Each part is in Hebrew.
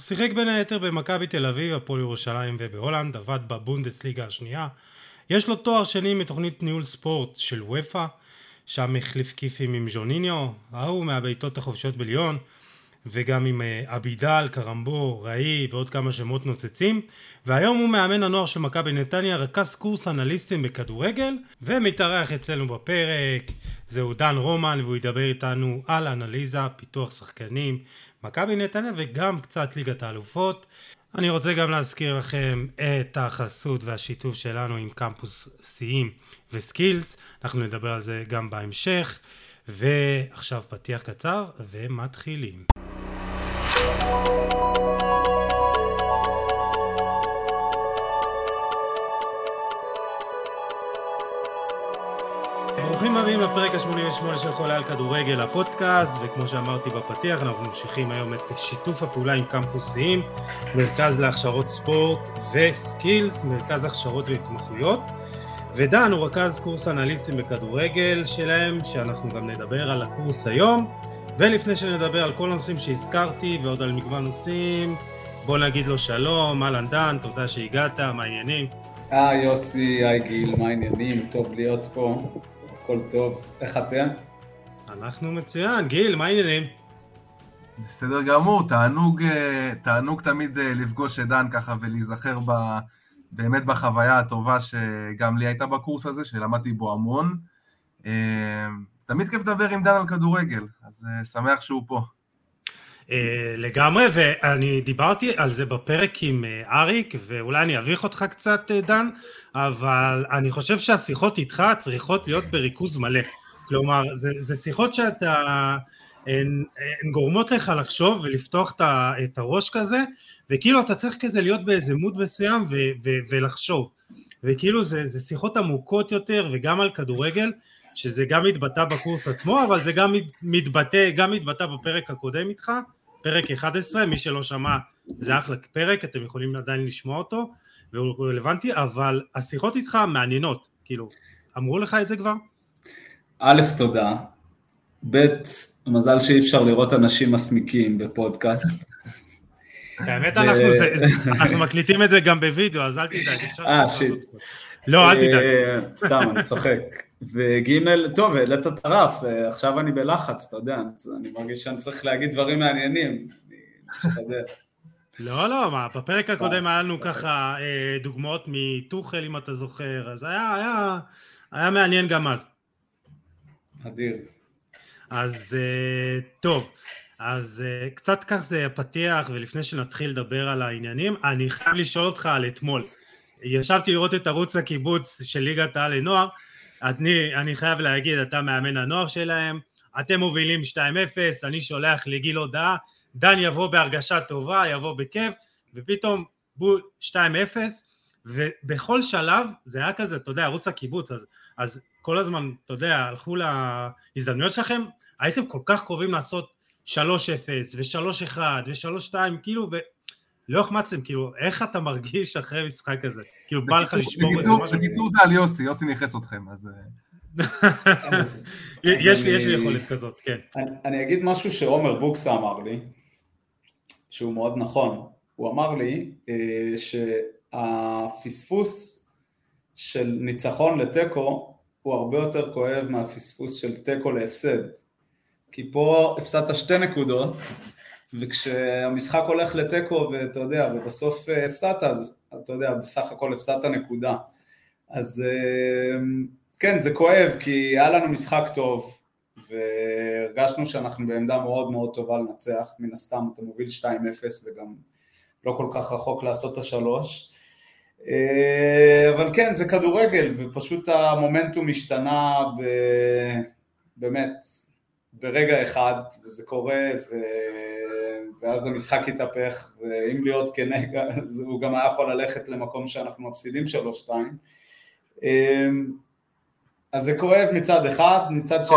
הוא שיחק בין היתר במכבי תל אביב, הפועל ירושלים ובהולנד, עבד בבונדסליגה השנייה. יש לו תואר שני מתוכנית ניהול ספורט של ופא, שם החליף כיפים עם ז'וניניו, ההוא מהבעיטות החופשיות בליון, וגם עם אה, אבידל, קרמבו, ראי ועוד כמה שמות נוצצים והיום הוא מאמן הנוער של מכבי נתניה, רכז קורס אנליסטים בכדורגל ומתארח אצלנו בפרק זהו דן רומן והוא ידבר איתנו על אנליזה, פיתוח שחקנים, מכבי נתניה וגם קצת ליגת האלופות. אני רוצה גם להזכיר לכם את החסות והשיתוף שלנו עם קמפוס שיאים וסקילס, אנחנו נדבר על זה גם בהמשך. ועכשיו פתיח קצר ומתחילים. הבאים לפרק ה-88 של חולה על כדורגל הפודקאסט וכמו שאמרתי בפתיח אנחנו ממשיכים היום את שיתוף הפעולה עם קמפוס שיאים מרכז להכשרות ספורט וסקילס מרכז הכשרות והתמחויות ודן הוא רכז קורס אנליסטים בכדורגל שלהם שאנחנו גם נדבר על הקורס היום ולפני שנדבר על כל הנושאים שהזכרתי ועוד על מגוון נושאים, בוא נגיד לו שלום, אהלן דן, תודה שהגעת, מה העניינים? היי יוסי, היי גיל, מה העניינים? טוב להיות פה, הכל טוב. איך אתם? אנחנו מצוין, גיל, מה העניינים? בסדר גמור, תענוג, אה, תענוג תמיד אה, לפגוש את דן ככה ולהיזכר ב, באמת בחוויה הטובה שגם לי הייתה בקורס הזה, שלמדתי בו המון. אה, תמיד כיף לדבר עם דן על כדורגל, אז שמח שהוא פה. Uh, לגמרי, ואני דיברתי על זה בפרק עם uh, אריק, ואולי אני אביך אותך קצת, uh, דן, אבל אני חושב שהשיחות איתך צריכות להיות בריכוז מלא. כלומר, זה, זה שיחות שאתה... הן, הן גורמות לך לחשוב ולפתוח את, את הראש כזה, וכאילו אתה צריך כזה להיות באיזה מוד מסוים ו, ו, ולחשוב. וכאילו זה, זה שיחות עמוקות יותר, וגם על כדורגל, שזה גם מתבטא בקורס עצמו, אבל זה גם מתבטא, גם מתבטא בפרק הקודם איתך, פרק 11, מי שלא שמע זה אחלה פרק, אתם יכולים עדיין לשמוע אותו, והוא רלוונטי, אבל השיחות איתך מעניינות, כאילו, אמרו לך את זה כבר? א', תודה, ב', מזל שאי אפשר לראות אנשים מסמיקים בפודקאסט. האמת אנחנו מקליטים את זה גם בווידאו, אז אל תדאג. אה, שיט. לא, אל תדאג. אה, סתם, אני צוחק. וגימל, טוב, העלית את הרף, עכשיו אני בלחץ, אתה יודע, אני מרגיש שאני צריך להגיד דברים מעניינים, אני משתדל. לא, לא, מה, בפרק הקודם היה לנו ככה אה, דוגמאות מטוחל, אם אתה זוכר, אז היה, היה, היה מעניין גם אז. אדיר. אז אה, טוב, אז קצת כך זה פתיח, ולפני שנתחיל לדבר על העניינים, אני חייב לשאול אותך על אתמול. ישבתי לראות את ערוץ הקיבוץ של ליגת העל לנוער, אני, אני חייב להגיד, אתה מאמן הנוער שלהם, אתם מובילים 2-0, אני שולח לגיל הודעה, דן יבוא בהרגשה טובה, יבוא בכיף, ופתאום בול 2-0, ובכל שלב זה היה כזה, אתה יודע, ערוץ הקיבוץ, אז, אז כל הזמן, אתה יודע, הלכו להזדמנויות שלכם, הייתם כל כך קרובים לעשות 3-0 ו-3-1 ו-3-2, כאילו, לא החמצתם, כאילו, איך אתה מרגיש אחרי משחק כזה? כאילו, בא לך לשמור את זה משהו? בקיצור זה על יוסי, יוסי ניכס אתכם, אז... אה. יש לי יכולת כזאת, כן. אני אגיד משהו שעומר בוקסה אמר לי, שהוא מאוד נכון. הוא אמר לי אה, שהפספוס של ניצחון לתיקו הוא הרבה יותר כואב מהפספוס של תיקו להפסד. כי פה הפסדת שתי נקודות, וכשהמשחק הולך לתיקו ואתה יודע, ובסוף אה, הפסדת, אז אתה יודע, בסך הכל הפסדת נקודה. אז אה, כן, זה כואב, כי היה לנו משחק טוב, והרגשנו שאנחנו בעמדה מאוד מאוד טובה לנצח, מן הסתם אתה מוביל 2-0 וגם לא כל כך רחוק לעשות את השלוש. אה, אבל כן, זה כדורגל, ופשוט המומנטום השתנה ב... באמת ברגע אחד, וזה קורה, ו... ואז המשחק התהפך, ואם להיות כן, אז הוא גם היה יכול ללכת למקום שאנחנו מפסידים שלוש שתיים. אמ, אז זה כואב מצד אחד, מצד שני...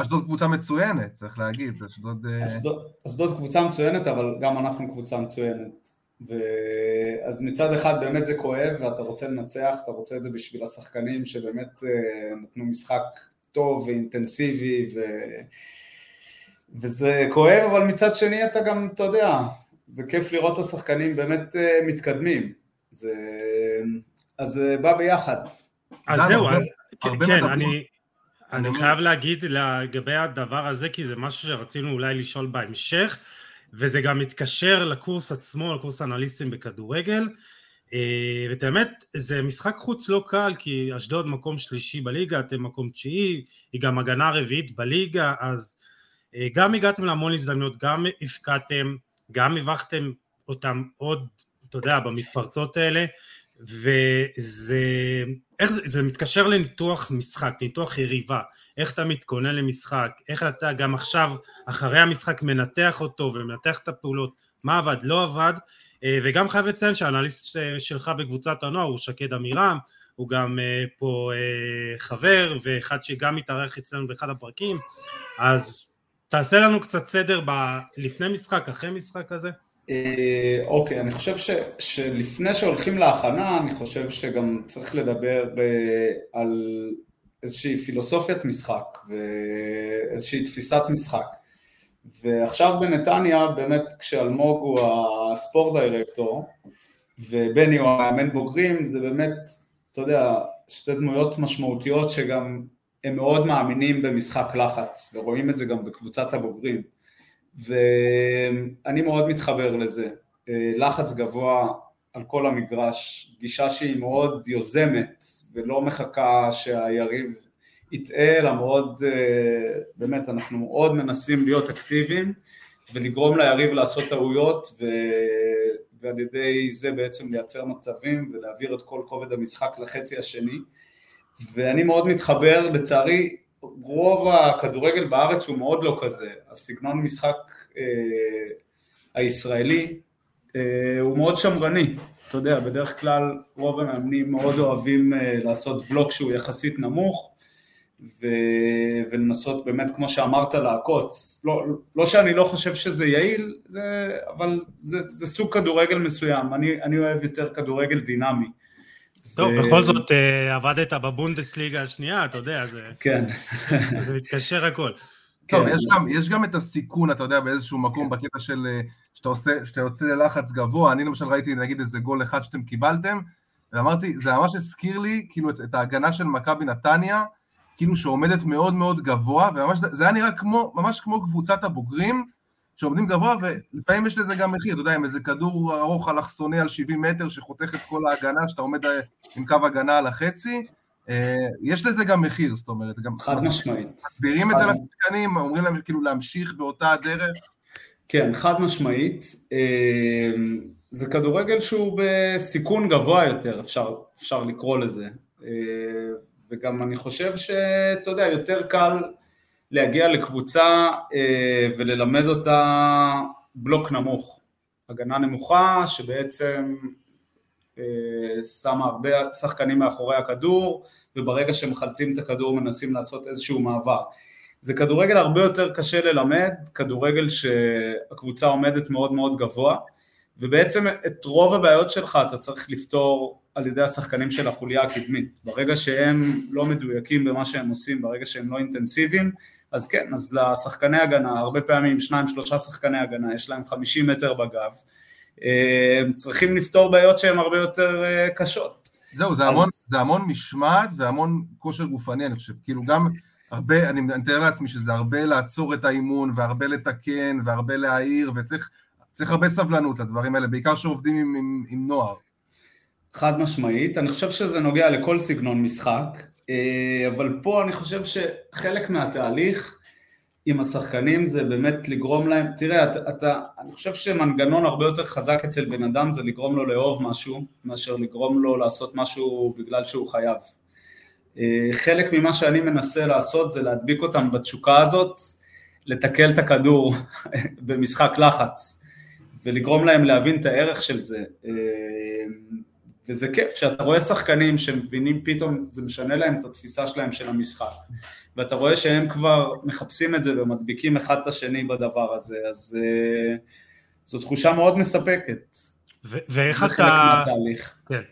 אשדוד קבוצה מצוינת, צריך להגיד, אשדוד... אה, אשדוד קבוצה מצוינת, אבל גם אנחנו קבוצה מצוינת. ו... אז מצד אחד באמת זה כואב, ואתה רוצה לנצח, אתה רוצה את זה בשביל השחקנים שבאמת אה, נתנו משחק טוב ואינטנסיבי, ו... וזה כואב, אבל מצד שני אתה גם, אתה יודע, זה כיף לראות את השחקנים באמת אה, מתקדמים. זה, אז זה בא ביחד. אז זהו, אז, כן, אני, אני חייב להגיד לגבי הדבר הזה, כי זה משהו שרצינו אולי לשאול בהמשך, וזה גם מתקשר לקורס עצמו, לקורס אנליסטים בכדורגל, אה, ואת האמת, זה משחק חוץ לא קל, כי אשדוד מקום שלישי בליגה, אתם מקום תשיעי, היא גם הגנה רביעית בליגה, אז אה, גם הגעתם להמון הזדמנויות, גם הפקעתם, גם הבכתם אותם עוד, אתה יודע, במתפרצות האלה, וזה איך זה, זה מתקשר לניתוח משחק, ניתוח יריבה, איך אתה מתכונן למשחק, איך אתה גם עכשיו אחרי המשחק מנתח אותו ומנתח את הפעולות, מה עבד, לא עבד, אה, וגם חייב לציין שהאנליסט שלך בקבוצת הנוער הוא שקד עמירם, הוא גם אה, פה אה, חבר ואחד שגם מתארח אצלנו באחד הפרקים, אז תעשה לנו קצת סדר ב... לפני משחק, אחרי משחק כזה. אה, אוקיי, אני חושב ש, שלפני שהולכים להכנה, אני חושב שגם צריך לדבר ב, על איזושהי פילוסופיית משחק ואיזושהי תפיסת משחק. ועכשיו בנתניה, באמת כשאלמוג הוא הספורט דירקטור ובני הוא המאמן בוגרים, זה באמת, אתה יודע, שתי דמויות משמעותיות שגם הם מאוד מאמינים במשחק לחץ, ורואים את זה גם בקבוצת הבוגרים. ואני מאוד מתחבר לזה. אה, לחץ גבוה על כל המגרש, גישה שהיא מאוד יוזמת ולא מחכה שהיריב יטעה, למרות, אה, באמת, אנחנו מאוד מנסים להיות אקטיביים ולגרום ליריב לעשות טעויות ו... ועל ידי זה בעצם לייצר מצבים ולהעביר את כל כובד המשחק לחצי השני ואני מאוד מתחבר, לצערי רוב הכדורגל בארץ הוא מאוד לא כזה, הסגנון משחק אה, הישראלי אה, הוא מאוד שמרני, אתה יודע, בדרך כלל רוב המאמנים מאוד אוהבים אה, לעשות בלוק שהוא יחסית נמוך ו... ולנסות באמת כמו שאמרת לעקוץ, לא, לא שאני לא חושב שזה יעיל, זה... אבל זה, זה סוג כדורגל מסוים, אני, אני אוהב יותר כדורגל דינמי טוב, בכל זאת אה, עבדת בבונדסליגה השנייה, אתה יודע, זה... כן. זה מתקשר הכל. טוב, כן, יש, גם, יש גם את הסיכון, אתה יודע, באיזשהו מקום, כן. בקטע של אה, שאתה, עושה, שאתה יוצא ללחץ גבוה, אני למשל ראיתי נגיד איזה גול אחד שאתם קיבלתם, ואמרתי, זה ממש הזכיר לי, כאילו, את, את ההגנה של מכבי נתניה, כאילו שעומדת מאוד מאוד גבוה, וממש זה היה נראה כמו, ממש כמו קבוצת הבוגרים, שעומדים גבוה, ולפעמים יש לזה גם מחיר, אתה יודע, עם איזה כדור ארוך אלכסוני על 70 מטר שחותך את כל ההגנה, שאתה עומד אה, עם קו הגנה על החצי, אה, יש לזה גם מחיר, זאת אומרת, גם... חד משמעית. מסבירים את זה לשחקנים, אומרים להם כאילו להמשיך באותה הדרך. כן, חד משמעית. אה, זה כדורגל שהוא בסיכון גבוה יותר, אפשר, אפשר לקרוא לזה. וגם אני חושב שאתה יודע, יותר קל להגיע לקבוצה אה, וללמד אותה בלוק נמוך, הגנה נמוכה שבעצם אה, שמה הרבה שחקנים מאחורי הכדור וברגע שמחלצים את הכדור מנסים לעשות איזשהו מעבר. זה כדורגל הרבה יותר קשה ללמד, כדורגל שהקבוצה עומדת מאוד מאוד גבוה ובעצם את רוב הבעיות שלך אתה צריך לפתור על ידי השחקנים של החוליה הקדמית. ברגע שהם לא מדויקים במה שהם עושים, ברגע שהם לא אינטנסיביים, אז כן, אז לשחקני הגנה, הרבה פעמים שניים שלושה שחקני הגנה, יש להם 50 מטר בגב, אה, הם צריכים לפתור בעיות שהן הרבה יותר אה, קשות. זהו, זה, אז... המון, זה המון משמעת והמון כושר גופני, אני חושב, כאילו גם הרבה, אני מתאר לעצמי שזה הרבה לעצור את האימון, והרבה לתקן, והרבה להעיר, וצריך הרבה סבלנות לדברים האלה, בעיקר שעובדים עם, עם, עם נוער. חד משמעית, אני חושב שזה נוגע לכל סגנון משחק, אה, אבל פה אני חושב שחלק מהתהליך עם השחקנים זה באמת לגרום להם, תראה, אתה, אתה, אני חושב שמנגנון הרבה יותר חזק אצל בן אדם זה לגרום לו לאהוב משהו, מאשר לגרום לו לעשות משהו בגלל שהוא חייב. אה, חלק ממה שאני מנסה לעשות זה להדביק אותם בתשוקה הזאת, לתקל את הכדור במשחק לחץ, ולגרום להם להבין את הערך של זה. אה, וזה כיף שאתה רואה שחקנים שמבינים פתאום, זה משנה להם את התפיסה שלהם של המשחק, ואתה רואה שהם כבר מחפשים את זה ומדביקים אחד את השני בדבר הזה, אז uh, זו תחושה מאוד מספקת. ואיך אתה... מהתהליך. כן.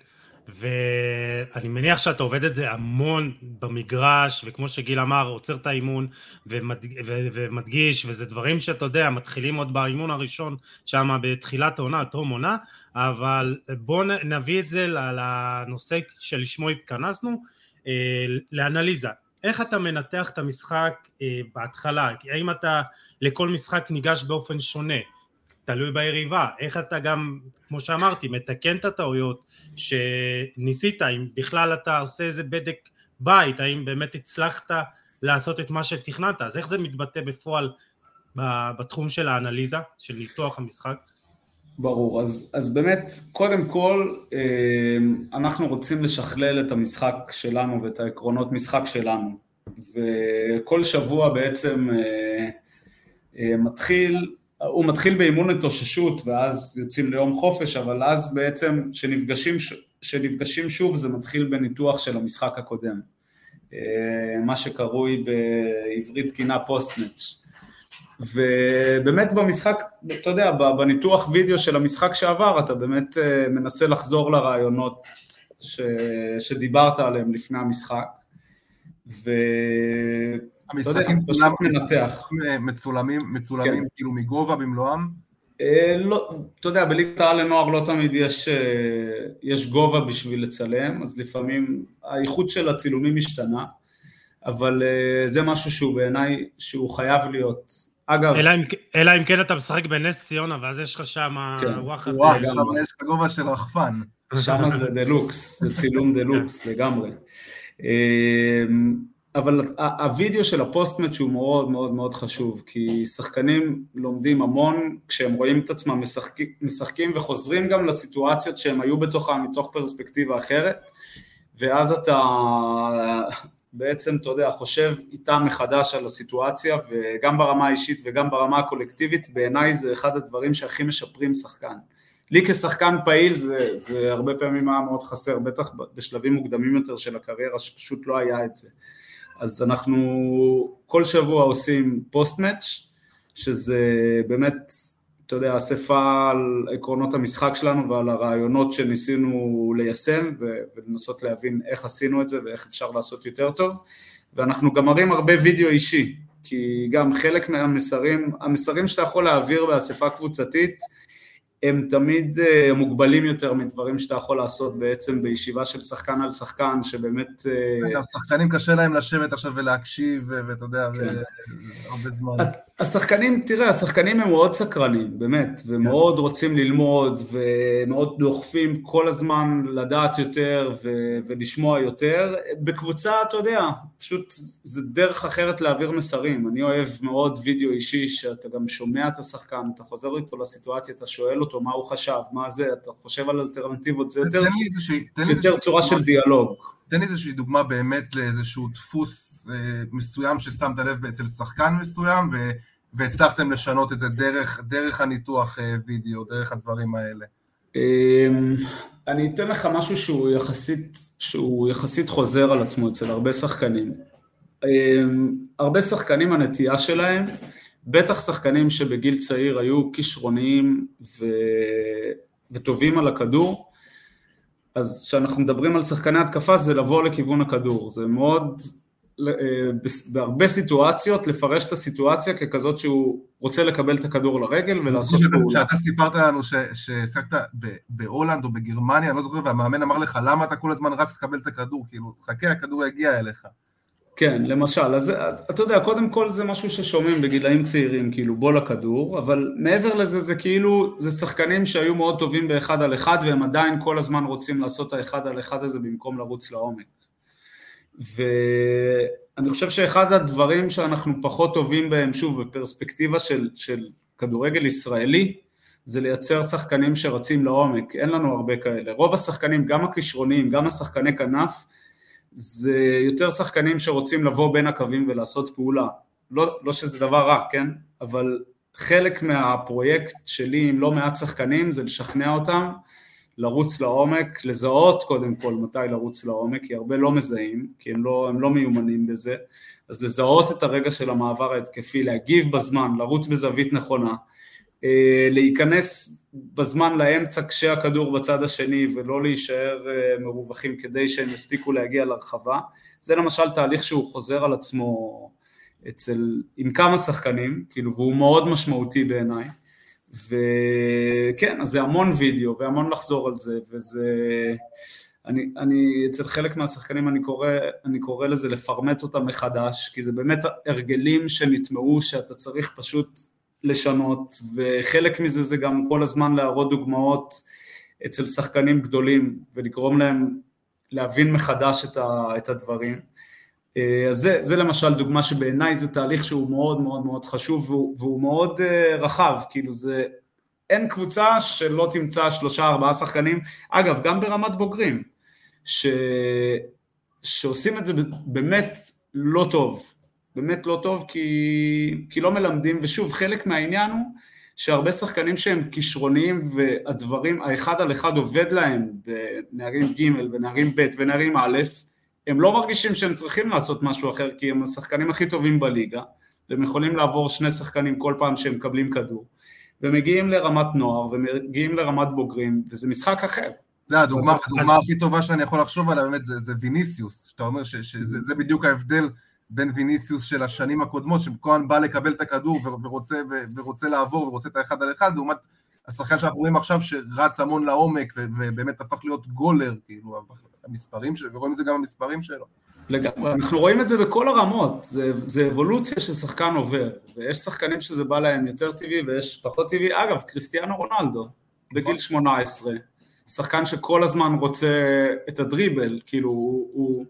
ואני מניח שאתה עובד את זה המון במגרש, וכמו שגיל אמר, עוצר את האימון ומדג... ומדגיש, וזה דברים שאתה יודע, מתחילים עוד באימון הראשון שם בתחילת העונה, טרום עונה, אבל בואו נביא את זה לנושא שלשמו התכנסנו, אה, לאנליזה. איך אתה מנתח את המשחק אה, בהתחלה? האם אתה לכל משחק ניגש באופן שונה? תלוי ביריבה, איך אתה גם, כמו שאמרתי, מתקן את הטעויות שניסית, אם בכלל אתה עושה איזה בדק בית, האם באמת הצלחת לעשות את מה שתכננת, אז איך זה מתבטא בפועל בתחום של האנליזה, של ניתוח המשחק? ברור, אז, אז באמת, קודם כל, אה, אנחנו רוצים לשכלל את המשחק שלנו ואת העקרונות משחק שלנו, וכל שבוע בעצם אה, אה, מתחיל הוא מתחיל באימון התאוששות ואז יוצאים ליום חופש, אבל אז בעצם כשנפגשים, שוב זה מתחיל בניתוח של המשחק הקודם, אה, מה שקרוי בעברית תקינה פוסט-מאץ'. ובאמת במשחק, אתה יודע, בניתוח וידאו של המשחק שעבר, אתה באמת אה, מנסה לחזור לרעיונות ש, שדיברת עליהם לפני המשחק, ו... המשחקים כולם מנתח. מצולמים, מצולמים כן. כאילו מגובה במלואם? אה, לא, אתה יודע, בליגת העל לנוער לא תמיד יש, אה, יש גובה בשביל לצלם, אז לפעמים האיכות של הצילומים משתנה, אבל אה, זה משהו שהוא בעיניי, שהוא חייב להיות. אגב... אלא אם, אלא אם כן אתה משחק בנס ציונה, ואז יש לך שם כן. וואחד... וואו, שם יש לך גובה של רחפן. שם זה דה לוקס, זה צילום דה לוקס לגמרי. אבל הווידאו של ה post-match הוא מאוד מאוד מאוד חשוב, כי שחקנים לומדים המון כשהם רואים את עצמם משחקים, משחקים וחוזרים גם לסיטואציות שהם היו בתוכם מתוך פרספקטיבה אחרת, ואז אתה בעצם, אתה יודע, חושב איתם מחדש על הסיטואציה, וגם ברמה האישית וגם ברמה הקולקטיבית, בעיניי זה אחד הדברים שהכי משפרים שחקן. לי כשחקן פעיל זה, זה הרבה פעמים היה מאוד חסר, בטח בשלבים מוקדמים יותר של הקריירה, שפשוט לא היה את זה. אז אנחנו כל שבוע עושים פוסט מאץ', שזה באמת, אתה יודע, אספה על עקרונות המשחק שלנו ועל הרעיונות שניסינו ליישם ולנסות להבין איך עשינו את זה ואיך אפשר לעשות יותר טוב, ואנחנו גם מראים הרבה וידאו אישי, כי גם חלק מהמסרים, המסרים שאתה יכול להעביר באספה קבוצתית, הם תמיד אה, מוגבלים יותר מדברים שאתה יכול לעשות בעצם בישיבה של שחקן על שחקן, שבאמת... אה, אגב, שחקנים קשה להם לשבת עכשיו ולהקשיב, ואתה יודע, כן. הרבה זמן. השחקנים, תראה, השחקנים הם מאוד סקרנים, באמת, ומאוד. רוצים ללמוד, ומאוד דוחפים כל הזמן לדעת יותר ו- ולשמוע יותר. בקבוצה, אתה יודע, פשוט זה דרך אחרת להעביר מסרים. אני אוהב מאוד וידאו אישי, שאתה גם שומע את השחקן, אתה חוזר איתו לסיטואציה, אתה שואל אותו מה הוא חשב, מה זה, אתה חושב על אלטרנטיבות, זה יותר, יותר צורה של דיאלוג. תן לי איזושהי דוגמה באמת לאיזשהו דפוס אה, מסוים ששמת לב אצל שחקן מסוים, ו, והצלחתם לשנות את זה דרך, דרך הניתוח אה, וידאו, דרך הדברים האלה. אמ, אני אתן לך משהו שהוא יחסית, שהוא יחסית חוזר על עצמו אצל הרבה שחקנים. אמ, הרבה שחקנים הנטייה שלהם, בטח שחקנים שבגיל צעיר היו כישרוניים ו... וטובים על הכדור, אז כשאנחנו מדברים על שחקני התקפה זה לבוא לכיוון הכדור, זה מאוד אה, בהרבה סיטואציות לפרש את הסיטואציה ככזאת שהוא רוצה לקבל את הכדור לרגל ולעשות פעולה. כשאתה סיפרת לנו שהעסקת בהולנד או בגרמניה, אני לא זוכר, והמאמן אמר לך למה אתה כל הזמן רץ לקבל את הכדור, כאילו חכה הכדור יגיע אליך. כן, למשל, אז אתה יודע, קודם כל זה משהו ששומעים בגילאים צעירים, כאילו בוא לכדור, אבל מעבר לזה זה כאילו, זה שחקנים שהיו מאוד טובים באחד על אחד והם עדיין כל הזמן רוצים לעשות האחד על אחד הזה במקום לרוץ לעומק. ואני חושב שאחד הדברים שאנחנו פחות טובים בהם, שוב, בפרספקטיבה של, של כדורגל ישראלי, זה לייצר שחקנים שרצים לעומק, אין לנו הרבה כאלה. רוב השחקנים, גם הכישרוניים, גם השחקני כנף, זה יותר שחקנים שרוצים לבוא בין הקווים ולעשות פעולה. לא, לא שזה דבר רע, כן? אבל חלק מהפרויקט שלי עם לא מעט שחקנים זה לשכנע אותם לרוץ לעומק, לזהות קודם כל מתי לרוץ לעומק, כי הרבה לא מזהים, כי הם לא, הם לא מיומנים בזה, אז לזהות את הרגע של המעבר ההתקפי, להגיב בזמן, לרוץ בזווית נכונה, אה, להיכנס בזמן לאמצע כשהכדור בצד השני ולא להישאר אה, מרווחים כדי שהם יספיקו להגיע לרחבה, זה למשל תהליך שהוא חוזר על עצמו אצל, עם כמה שחקנים, כאילו, והוא מאוד משמעותי בעיניי. וכן, אז זה המון וידאו והמון לחזור על זה, וזה... אני, אני, אצל חלק מהשחקנים אני קורא, אני קורא לזה לפרמט אותם מחדש, כי זה באמת הרגלים שנטמעו שאתה צריך פשוט לשנות, וחלק מזה זה גם כל הזמן להראות דוגמאות אצל שחקנים גדולים, ולגרום להם להבין מחדש את, ה, את הדברים. אה, אז זה, זה למשל דוגמה שבעיניי זה תהליך שהוא מאוד מאוד מאוד חשוב והוא, והוא מאוד uh, רחב, כאילו זה, אין קבוצה שלא תמצא שלושה ארבעה שחקנים, אגב גם ברמת בוגרים, ש, שעושים את זה באמת לא טוב, באמת לא טוב כי, כי לא מלמדים, ושוב חלק מהעניין הוא שהרבה שחקנים שהם כישרוניים והדברים, האחד על אחד עובד להם בנערים ג' ונערים ב' ונערים א', הם לא מרגישים שהם צריכים לעשות משהו אחר כי הם השחקנים הכי טובים בליגה והם יכולים לעבור שני שחקנים כל פעם שהם מקבלים כדור ומגיעים לרמת נוער ומגיעים לרמת בוגרים וזה משחק אחר. זה הדוגמה, הדוגמה הכי טובה שאני יכול לחשוב עליה באמת זה, זה ויניסיוס, שאתה אומר שזה בדיוק ההבדל בין ויניסיוס של השנים הקודמות, שכהן בא לקבל את הכדור ורוצה, ורוצה לעבור ורוצה את האחד על אחד, לעומת השחקן שאנחנו רואים עכשיו שרץ המון לעומק ובאמת הפך להיות גולר, כאילו המספרים שלו, ורואים את זה גם במספרים שלו. לגמרי, אנחנו רואים את זה בכל הרמות, זה, זה אבולוציה ששחקן עובר, ויש שחקנים שזה בא להם יותר טבעי ויש פחות טבעי, אגב, קריסטיאנו רונלדו, בגיל 18, שחקן שכל הזמן רוצה את הדריבל, כאילו הוא, הוא,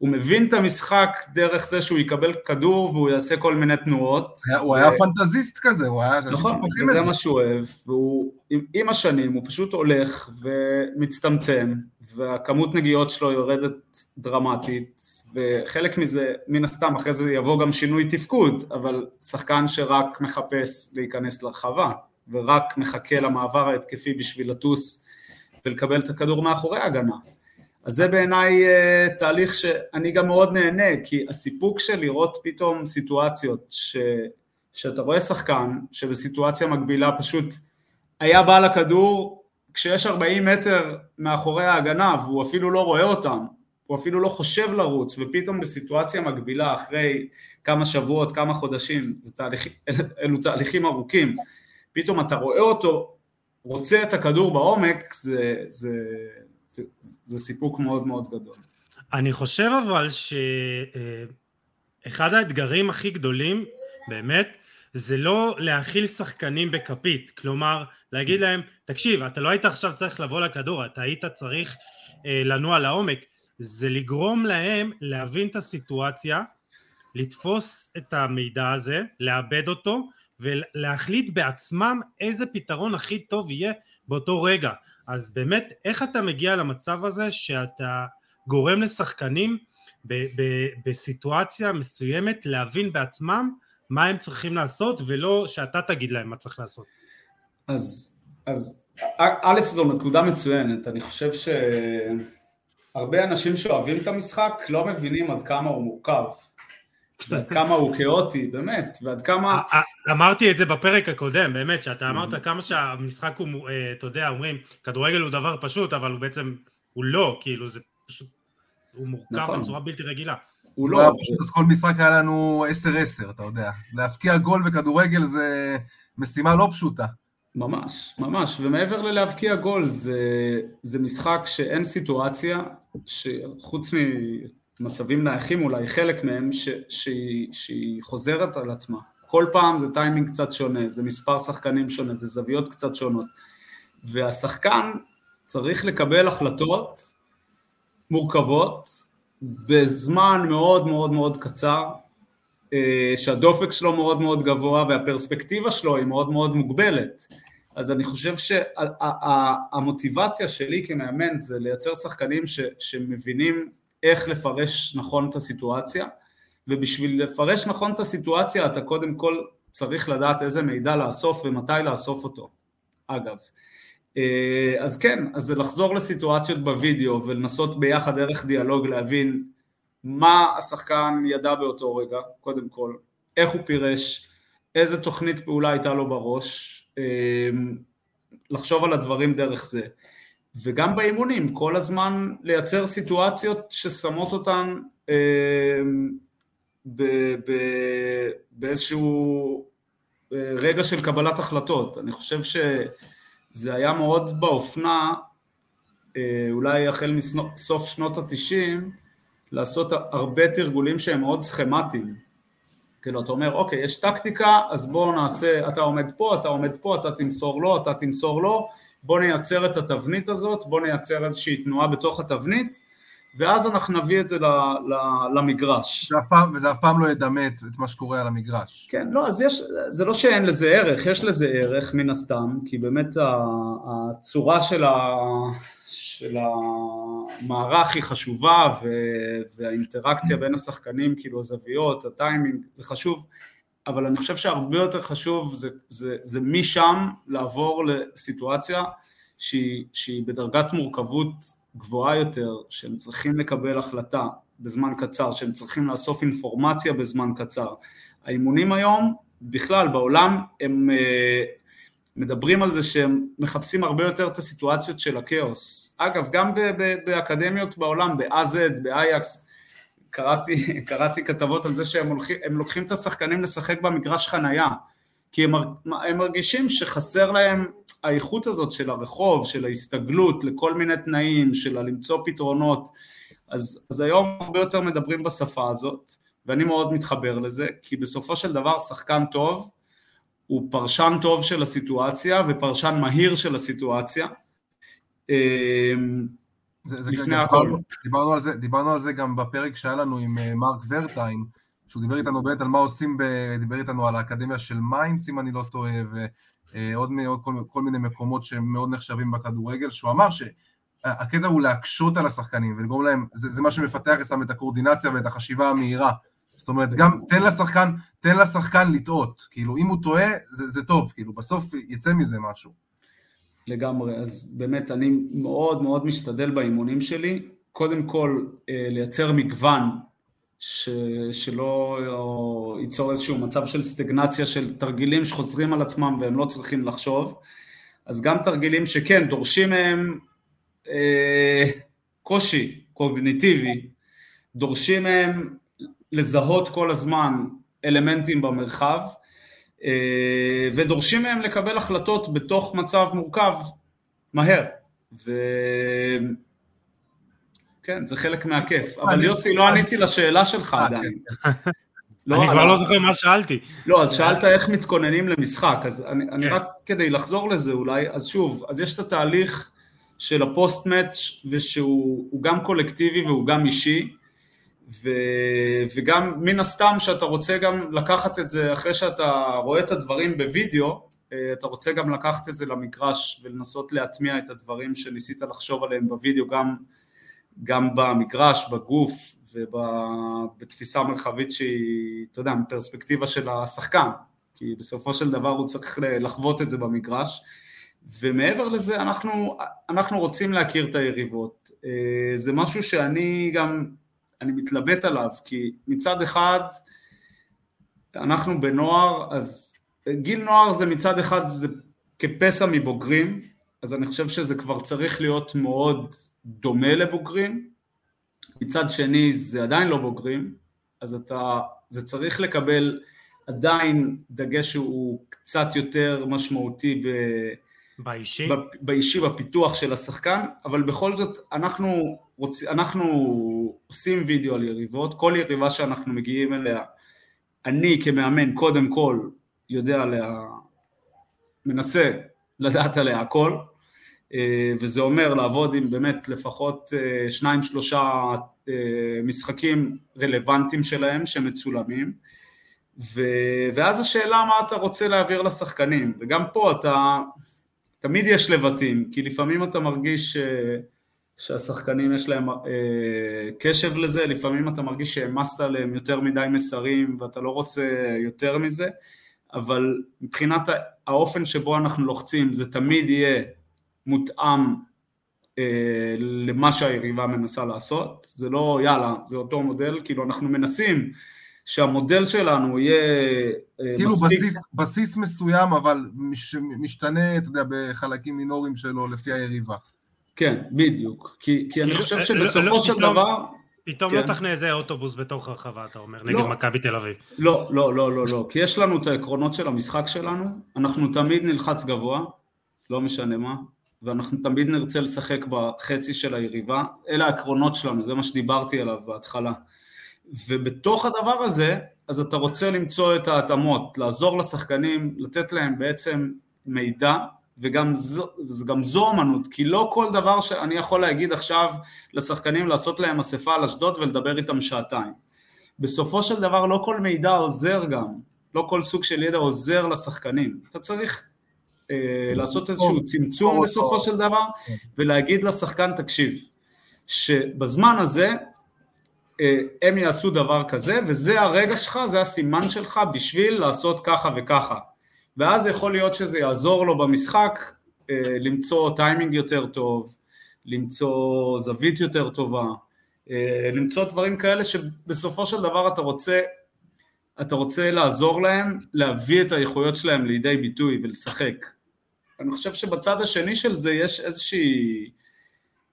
הוא מבין את המשחק דרך זה שהוא יקבל כדור והוא יעשה כל מיני תנועות. הוא היה פנטזיסט כזה, הוא היה... נכון, זה מה שהוא אוהב, והוא עם השנים הוא פשוט הולך ומצטמצם, והכמות נגיעות שלו יורדת דרמטית, וחלק מזה, מן הסתם, אחרי זה יבוא גם שינוי תפקוד, אבל שחקן שרק מחפש להיכנס לרחבה, ורק מחכה למעבר ההתקפי בשביל לטוס ולקבל את הכדור מאחורי ההגנה. אז זה בעיניי uh, תהליך שאני גם מאוד נהנה, כי הסיפוק של לראות פתאום סיטואציות ש, שאתה רואה שחקן שבסיטואציה מקבילה פשוט היה בא לכדור כשיש 40 מטר מאחורי ההגנה והוא אפילו לא רואה אותם, הוא אפילו לא חושב לרוץ, ופתאום בסיטואציה מקבילה אחרי כמה שבועות, כמה חודשים, זה תהליך, אלו תהליכים ארוכים, פתאום אתה רואה אותו רוצה את הכדור בעומק, זה, זה, זה, זה סיפוק מאוד מאוד גדול. אני חושב אבל שאחד האתגרים הכי גדולים באמת זה לא להכיל שחקנים בכפית, כלומר להגיד להם תקשיב אתה לא היית עכשיו צריך לבוא לכדור אתה היית צריך אה, לנוע לעומק, זה לגרום להם להבין את הסיטואציה, לתפוס את המידע הזה, לאבד אותו ולהחליט בעצמם איזה פתרון הכי טוב יהיה באותו רגע אז באמת, איך אתה מגיע למצב הזה שאתה גורם לשחקנים ב- ב- בסיטואציה מסוימת להבין בעצמם מה הם צריכים לעשות ולא שאתה תגיד להם מה צריך לעשות? אז, אז א' זו נקודה מצוינת, אני חושב שהרבה אנשים שאוהבים את המשחק לא מבינים עד כמה הוא מורכב. ועד כמה הוא כאוטי, באמת, ועד כמה... אמרתי את זה בפרק הקודם, באמת, שאתה אמרת כמה שהמשחק הוא, אה, אתה יודע, אומרים, כדורגל הוא דבר פשוט, אבל הוא בעצם, הוא לא, כאילו, זה פשוט, הוא מורכב נכון. בצורה בלתי רגילה. הוא לא... פשוט, אז כל משחק היה לנו 10-10, אתה יודע. להבקיע גול בכדורגל זה משימה לא פשוטה. ממש, ממש, ומעבר ללהבקיע גול, זה, זה משחק שאין סיטואציה, שחוץ מ... מצבים נייחים אולי, חלק מהם, ש, שהיא, שהיא חוזרת על עצמה. כל פעם זה טיימינג קצת שונה, זה מספר שחקנים שונה, זה זוויות קצת שונות. והשחקן צריך לקבל החלטות מורכבות בזמן מאוד מאוד מאוד קצר, אה, שהדופק שלו מאוד מאוד גבוה והפרספקטיבה שלו היא מאוד מאוד מוגבלת. אז אני חושב שהמוטיבציה שלי כמאמן זה לייצר שחקנים ש, שמבינים איך לפרש נכון את הסיטואציה, ובשביל לפרש נכון את הסיטואציה אתה קודם כל צריך לדעת איזה מידע לאסוף ומתי לאסוף אותו, אגב. אה, אז כן, אז זה לחזור לסיטואציות בווידאו ולנסות ביחד דרך דיאלוג להבין מה השחקן ידע באותו רגע, קודם כל, איך הוא פירש, איזה תוכנית פעולה הייתה לו בראש, לחשוב על הדברים דרך זה. וגם באימונים, כל הזמן לייצר סיטואציות ששמות אותן באיזשהו רגע של קבלת החלטות. אני חושב שזה היה מאוד באופנה, אולי החל מסוף שנות התשעים, לעשות הרבה תרגולים שהם מאוד סכמטיים. כאילו, אתה אומר, אוקיי, יש טקטיקה, אז בואו נעשה, אתה עומד פה, אתה עומד פה, אתה תמסור לו, אתה תמסור לו, בואו נייצר את התבנית הזאת, בואו נייצר איזושהי תנועה בתוך התבנית, ואז אנחנו נביא את זה ל, ל, למגרש. זה פעם, וזה אף פעם לא ידמה את מה שקורה על המגרש. כן, לא, אז יש, זה לא שאין לזה ערך, יש לזה ערך מן הסתם, כי באמת הצורה של, ה, של המערך היא חשובה, והאינטראקציה בין השחקנים, כאילו הזוויות, הטיימינג, זה חשוב, אבל אני חושב שהרבה יותר חשוב זה, זה, זה משם לעבור לסיטואציה שהיא, שהיא בדרגת מורכבות גבוהה יותר, שהם צריכים לקבל החלטה בזמן קצר, שהם צריכים לאסוף אינפורמציה בזמן קצר. האימונים היום, בכלל בעולם, הם אה, מדברים על זה שהם מחפשים הרבה יותר את הסיטואציות של הכאוס. אגב, גם באקדמיות בעולם, ב-AZ, ב-אייקס, קראתי, קראתי כתבות על זה שהם הולכים, לוקחים את השחקנים לשחק במגרש חנייה, כי הם, הם מרגישים שחסר להם האיכות הזאת של הרחוב, של ההסתגלות לכל מיני תנאים, של למצוא פתרונות, אז, אז היום הרבה יותר מדברים בשפה הזאת, ואני מאוד מתחבר לזה, כי בסופו של דבר שחקן טוב הוא פרשן טוב של הסיטואציה ופרשן מהיר של הסיטואציה. אמ, זה, זה לפני הכל. דיברנו, דיברנו, על זה, דיברנו על זה גם בפרק שהיה לנו עם אה, מרק ורטיין, שהוא דיבר איתנו באמת על מה עושים, ב, דיבר איתנו על האקדמיה של מיינץ, אם אני לא טועה, ועוד עוד כל, כל מיני מקומות שהם מאוד נחשבים בכדורגל, שהוא אמר שהקטע הוא להקשות על השחקנים ולגרום להם, זה, זה מה שמפתח אצלם את הקורדינציה ואת החשיבה המהירה. זאת אומרת, גם תן לשחקן, תן לשחקן לטעות, כאילו אם הוא טועה, זה, זה טוב, כאילו בסוף יצא מזה משהו. לגמרי, אז באמת אני מאוד מאוד משתדל באימונים שלי, קודם כל אה, לייצר מגוון ש, שלא ייצור איזשהו מצב של סטגנציה של תרגילים שחוזרים על עצמם והם לא צריכים לחשוב, אז גם תרגילים שכן דורשים מהם אה, קושי קוגניטיבי, דורשים מהם לזהות כל הזמן אלמנטים במרחב, אה, ודורשים מהם לקבל החלטות בתוך מצב מורכב מהר. ו... כן, זה חלק מהכיף. אבל יוסי, לא עניתי לשאלה שלך אה, עדיין. כן. לא, אני כבר לא זוכר מה שאלתי. לא, אז שאלת איך מתכוננים למשחק, אז אני כן. רק כדי לחזור לזה אולי, אז שוב, אז יש את התהליך של הפוסט-מאץ' ושהוא גם קולקטיבי והוא גם אישי, ו, וגם מן הסתם שאתה רוצה גם לקחת את זה, אחרי שאתה רואה את הדברים בווידאו, אה, אתה רוצה גם לקחת את זה למגרש ולנסות להטמיע את הדברים שניסית לחשוב עליהם בווידאו גם, גם במגרש, בגוף ובתפיסה מרחבית שהיא, אתה יודע, מפרספקטיבה של השחקן, כי בסופו של דבר הוא צריך לחוות את זה במגרש. ומעבר לזה אנחנו, אנחנו רוצים להכיר את היריבות, אה, זה משהו שאני גם אני מתלבט עליו, כי מצד אחד אנחנו בנוער, אז גיל נוער זה מצד אחד זה כפסע מבוגרים, אז אני חושב שזה כבר צריך להיות מאוד דומה לבוגרים, מצד שני זה עדיין לא בוגרים, אז אתה, זה צריך לקבל עדיין דגש שהוא קצת יותר משמעותי ב... באישי? באישי, בפיתוח של השחקן, אבל בכל זאת אנחנו, רוצ... אנחנו עושים וידאו על יריבות, כל יריבה שאנחנו מגיעים אליה, אני כמאמן קודם כל יודע עליה, מנסה לדעת עליה הכל, וזה אומר לעבוד עם באמת לפחות אה, שניים שלושה אה, משחקים רלוונטיים שלהם שמצולמים, ו... ואז השאלה מה אתה רוצה להעביר לשחקנים, וגם פה אתה תמיד יש לבטים, כי לפעמים אתה מרגיש ש... שהשחקנים יש להם אה, קשב לזה, לפעמים אתה מרגיש שהעמסת עליהם יותר מדי מסרים ואתה לא רוצה יותר מזה, אבל מבחינת האופן שבו אנחנו לוחצים זה תמיד יהיה מותאם אה, למה שהיריבה מנסה לעשות, זה לא יאללה, זה אותו מודל, כאילו אנחנו מנסים שהמודל שלנו יהיה אה, כאילו מספיק... בסיס, בסיס מסוים, אבל מש, משתנה, אתה יודע, בחלקים מינוריים שלו לפי היריבה. כן, בדיוק. כי, כי אני חושב שבסופו לא, של דבר... פתאום לא כן. לא תכנה איזה אוטובוס בתוך הרחבה, אתה אומר, נגד לא. מכבי תל אביב. לא, לא, לא, לא, לא, כי יש לנו את העקרונות של המשחק שלנו, אנחנו תמיד נלחץ גבוה, לא משנה מה, ואנחנו תמיד נרצה לשחק בחצי של היריבה, אלה העקרונות שלנו, זה מה שדיברתי עליו בהתחלה. ובתוך הדבר הזה, אז אתה רוצה למצוא את ההתאמות, לעזור לשחקנים, לתת להם בעצם מידע, וגם זו, זו אמנות, כי לא כל דבר שאני יכול להגיד עכשיו לשחקנים לעשות להם אספה על אשדוד ולדבר איתם שעתיים. בסופו של דבר לא כל מידע עוזר גם, לא כל סוג של ידע עוזר לשחקנים. אתה צריך לעשות איזשהו צמצום בסופו של דבר. ולהגיד לשחקן תקשיב, שבזמן הזה אה, הם יעשו דבר כזה וזה הרגע שלך, זה הסימן שלך בשביל לעשות ככה וככה ואז יכול להיות שזה יעזור לו במשחק אה, למצוא טיימינג יותר טוב, למצוא זווית יותר טובה, אה, למצוא דברים כאלה שבסופו של דבר אתה רוצה, אתה רוצה לעזור להם להביא את האיכויות שלהם לידי ביטוי ולשחק. אני חושב שבצד השני של זה יש איזושהי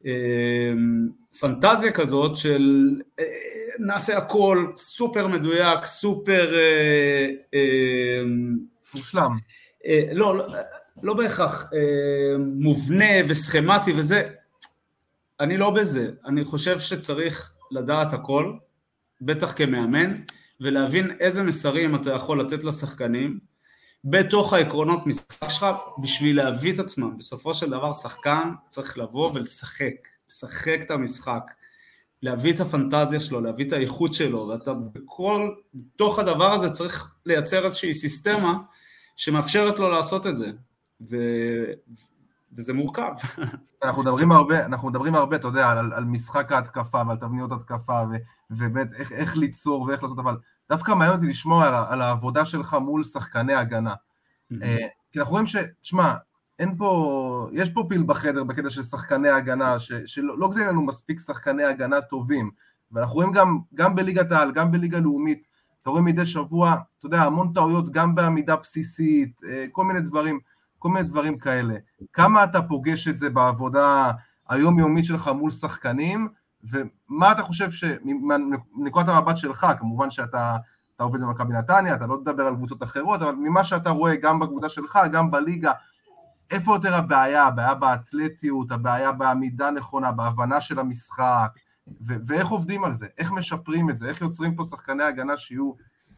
אה, פנטזיה כזאת של אה, נעשה הכל סופר מדויק, סופר אה, אה, מושלם. אה, לא, לא, לא בהכרח אה, מובנה וסכמטי וזה, אני לא בזה, אני חושב שצריך לדעת הכל, בטח כמאמן, ולהבין איזה מסרים אתה יכול לתת לשחקנים בתוך העקרונות משחק שלך בשביל להביא את עצמם. בסופו של דבר שחקן צריך לבוא ולשחק, לשחק את המשחק, להביא את הפנטזיה שלו, להביא את האיכות שלו, ואתה בכל, בתוך הדבר הזה צריך לייצר איזושהי סיסטמה שמאפשרת לו לעשות את זה, ו... וזה מורכב. אנחנו מדברים הרבה, אנחנו מדברים הרבה, אתה יודע, על, על משחק ההתקפה ועל תבניות התקפה, ובאמת איך, איך ליצור ואיך לעשות, אבל דווקא מעניין אותי לשמוע על, על העבודה שלך מול שחקני הגנה. אה, כי אנחנו רואים ש... תשמע, אין פה, יש פה פיל בחדר בקטע של שחקני הגנה, ש, שלא לא גדלים לנו מספיק שחקני הגנה טובים, ואנחנו רואים גם, גם בליגת העל, גם בליגה לאומית, אתה רואה מדי שבוע, אתה יודע, המון טעויות גם בעמידה בסיסית, אה, כל מיני דברים, כל מיני דברים כאלה. כמה אתה פוגש את זה בעבודה היומיומית שלך מול שחקנים, ומה אתה חושב שמנקודת המבט שלך, כמובן שאתה אתה עובד במכבי נתניה, אתה לא תדבר על קבוצות אחרות, אבל ממה שאתה רואה גם בקבוצה שלך, גם בליגה, איפה יותר הבעיה? הבעיה באתלטיות, הבעיה בעמידה נכונה, בהבנה של המשחק, ו- ואיך עובדים על זה, איך משפרים את זה, איך יוצרים פה שחקני הגנה שיהיו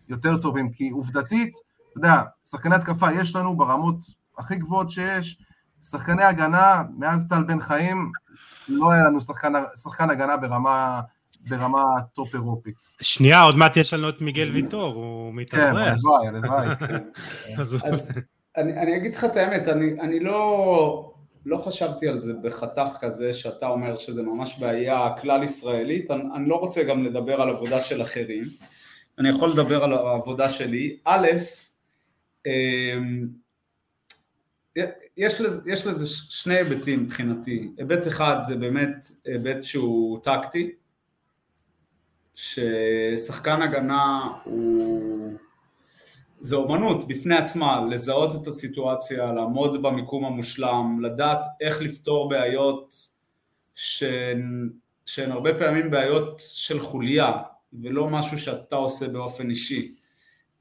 יותר טובים, כי עובדתית, אתה יודע, שחקני התקפה יש לנו ברמות הכי גבוהות שיש, שחקני הגנה, מאז טל בן חיים, לא היה לנו שחקן, שחקן הגנה ברמה, ברמה טופ אירופית. שנייה, עוד מעט יש לנו את מיגל ויטור, הוא מתאזרח. כן, הלוואי, הלוואי. כן. אז אני, אני אגיד לך את האמת, אני, אני לא, לא חשבתי על זה בחתך כזה שאתה אומר שזה ממש בעיה כלל ישראלית, אני, אני לא רוצה גם לדבר על עבודה של אחרים, אני יכול לדבר על העבודה שלי. א', אמ, יש לזה, יש לזה שני היבטים מבחינתי, היבט אחד זה באמת היבט שהוא טקטי, ששחקן הגנה הוא זה אומנות בפני עצמה, לזהות את הסיטואציה, לעמוד במיקום המושלם, לדעת איך לפתור בעיות שהן, שהן הרבה פעמים בעיות של חוליה ולא משהו שאתה עושה באופן אישי.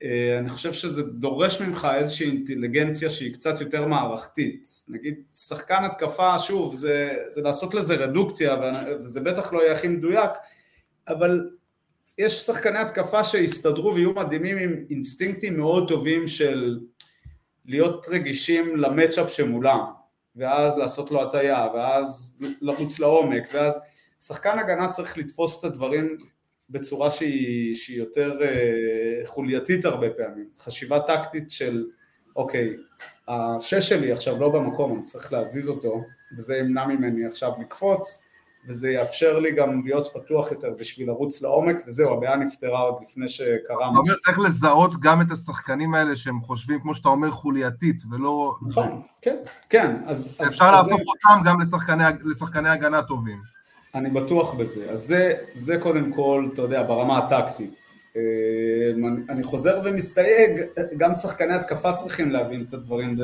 אה, אני חושב שזה דורש ממך איזושהי אינטליגנציה שהיא קצת יותר מערכתית. נגיד שחקן התקפה, שוב, זה, זה לעשות לזה רדוקציה וזה בטח לא יהיה הכי מדויק, אבל יש שחקני התקפה שיסתדרו ויהיו מדהימים עם אינסטינקטים מאוד טובים של להיות רגישים למצ'אפ שמולם, ואז לעשות לו הטיה, ואז לרוץ לעומק, ואז שחקן הגנה צריך לתפוס את הדברים בצורה שהיא, שהיא יותר אה, חולייתית הרבה פעמים, חשיבה טקטית של אוקיי, השש שלי עכשיו לא במקום, אני צריך להזיז אותו, וזה ימנע ממני עכשיו לקפוץ, וזה יאפשר לי גם להיות פתוח יותר בשביל לרוץ לעומק, וזהו, הבעיה נפתרה עוד לפני שקרה משהו. אתה אומר, צריך לזהות גם את השחקנים האלה שהם חושבים, כמו שאתה אומר, חולייתית, ולא... נכון, כן, כן, אז... אפשר להפוך אותם גם לשחקני, לשחקני הגנה טובים. אני בטוח בזה. אז זה, זה קודם כל, אתה יודע, ברמה הטקטית. אני חוזר ומסתייג, גם שחקני התקפה צריכים להבין את הדברים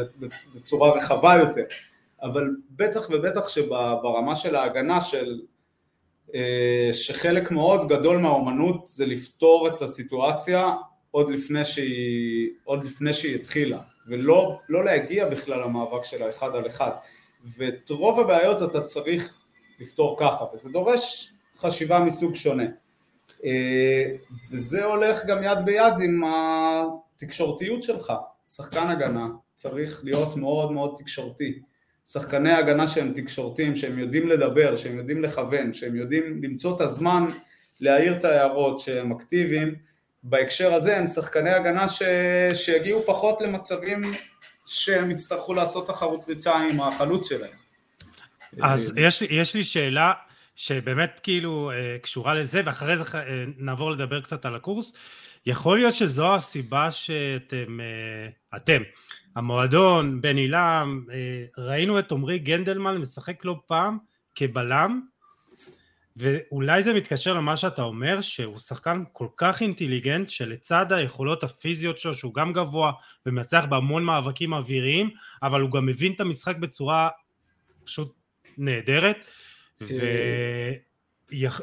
בצורה רחבה יותר, אבל בטח ובטח שברמה של ההגנה של שחלק מאוד גדול מהאומנות זה לפתור את הסיטואציה עוד לפני שהיא, עוד לפני שהיא התחילה ולא לא להגיע בכלל למאבק של האחד על אחד ואת רוב הבעיות אתה צריך לפתור ככה וזה דורש חשיבה מסוג שונה. אה, וזה הולך גם יד ביד עם התקשורתיות שלך. שחקן הגנה צריך להיות מאוד מאוד תקשורתי. שחקני הגנה שהם תקשורתיים, שהם יודעים לדבר, שהם יודעים לכוון, שהם יודעים למצוא את הזמן להעיר את ההערות, שהם אקטיביים, בהקשר הזה הם שחקני הגנה ש... שיגיעו פחות למצבים שהם יצטרכו לעשות תחרות ריצה עם החלוץ שלהם. אז יש, יש לי שאלה שבאמת כאילו אה, קשורה לזה ואחרי זה אה, נעבור לדבר קצת על הקורס. יכול להיות שזו הסיבה שאתם, אה, אתם, המועדון, בן עילם, ראינו את עמרי גנדלמן משחק לא פעם כבלם ואולי זה מתקשר למה שאתה אומר, שהוא שחקן כל כך אינטליגנט, שלצד היכולות הפיזיות שלו, שהוא גם גבוה ומנצח בהמון מאבקים אוויריים, אבל הוא גם מבין את המשחק בצורה פשוט נהדרת, ו...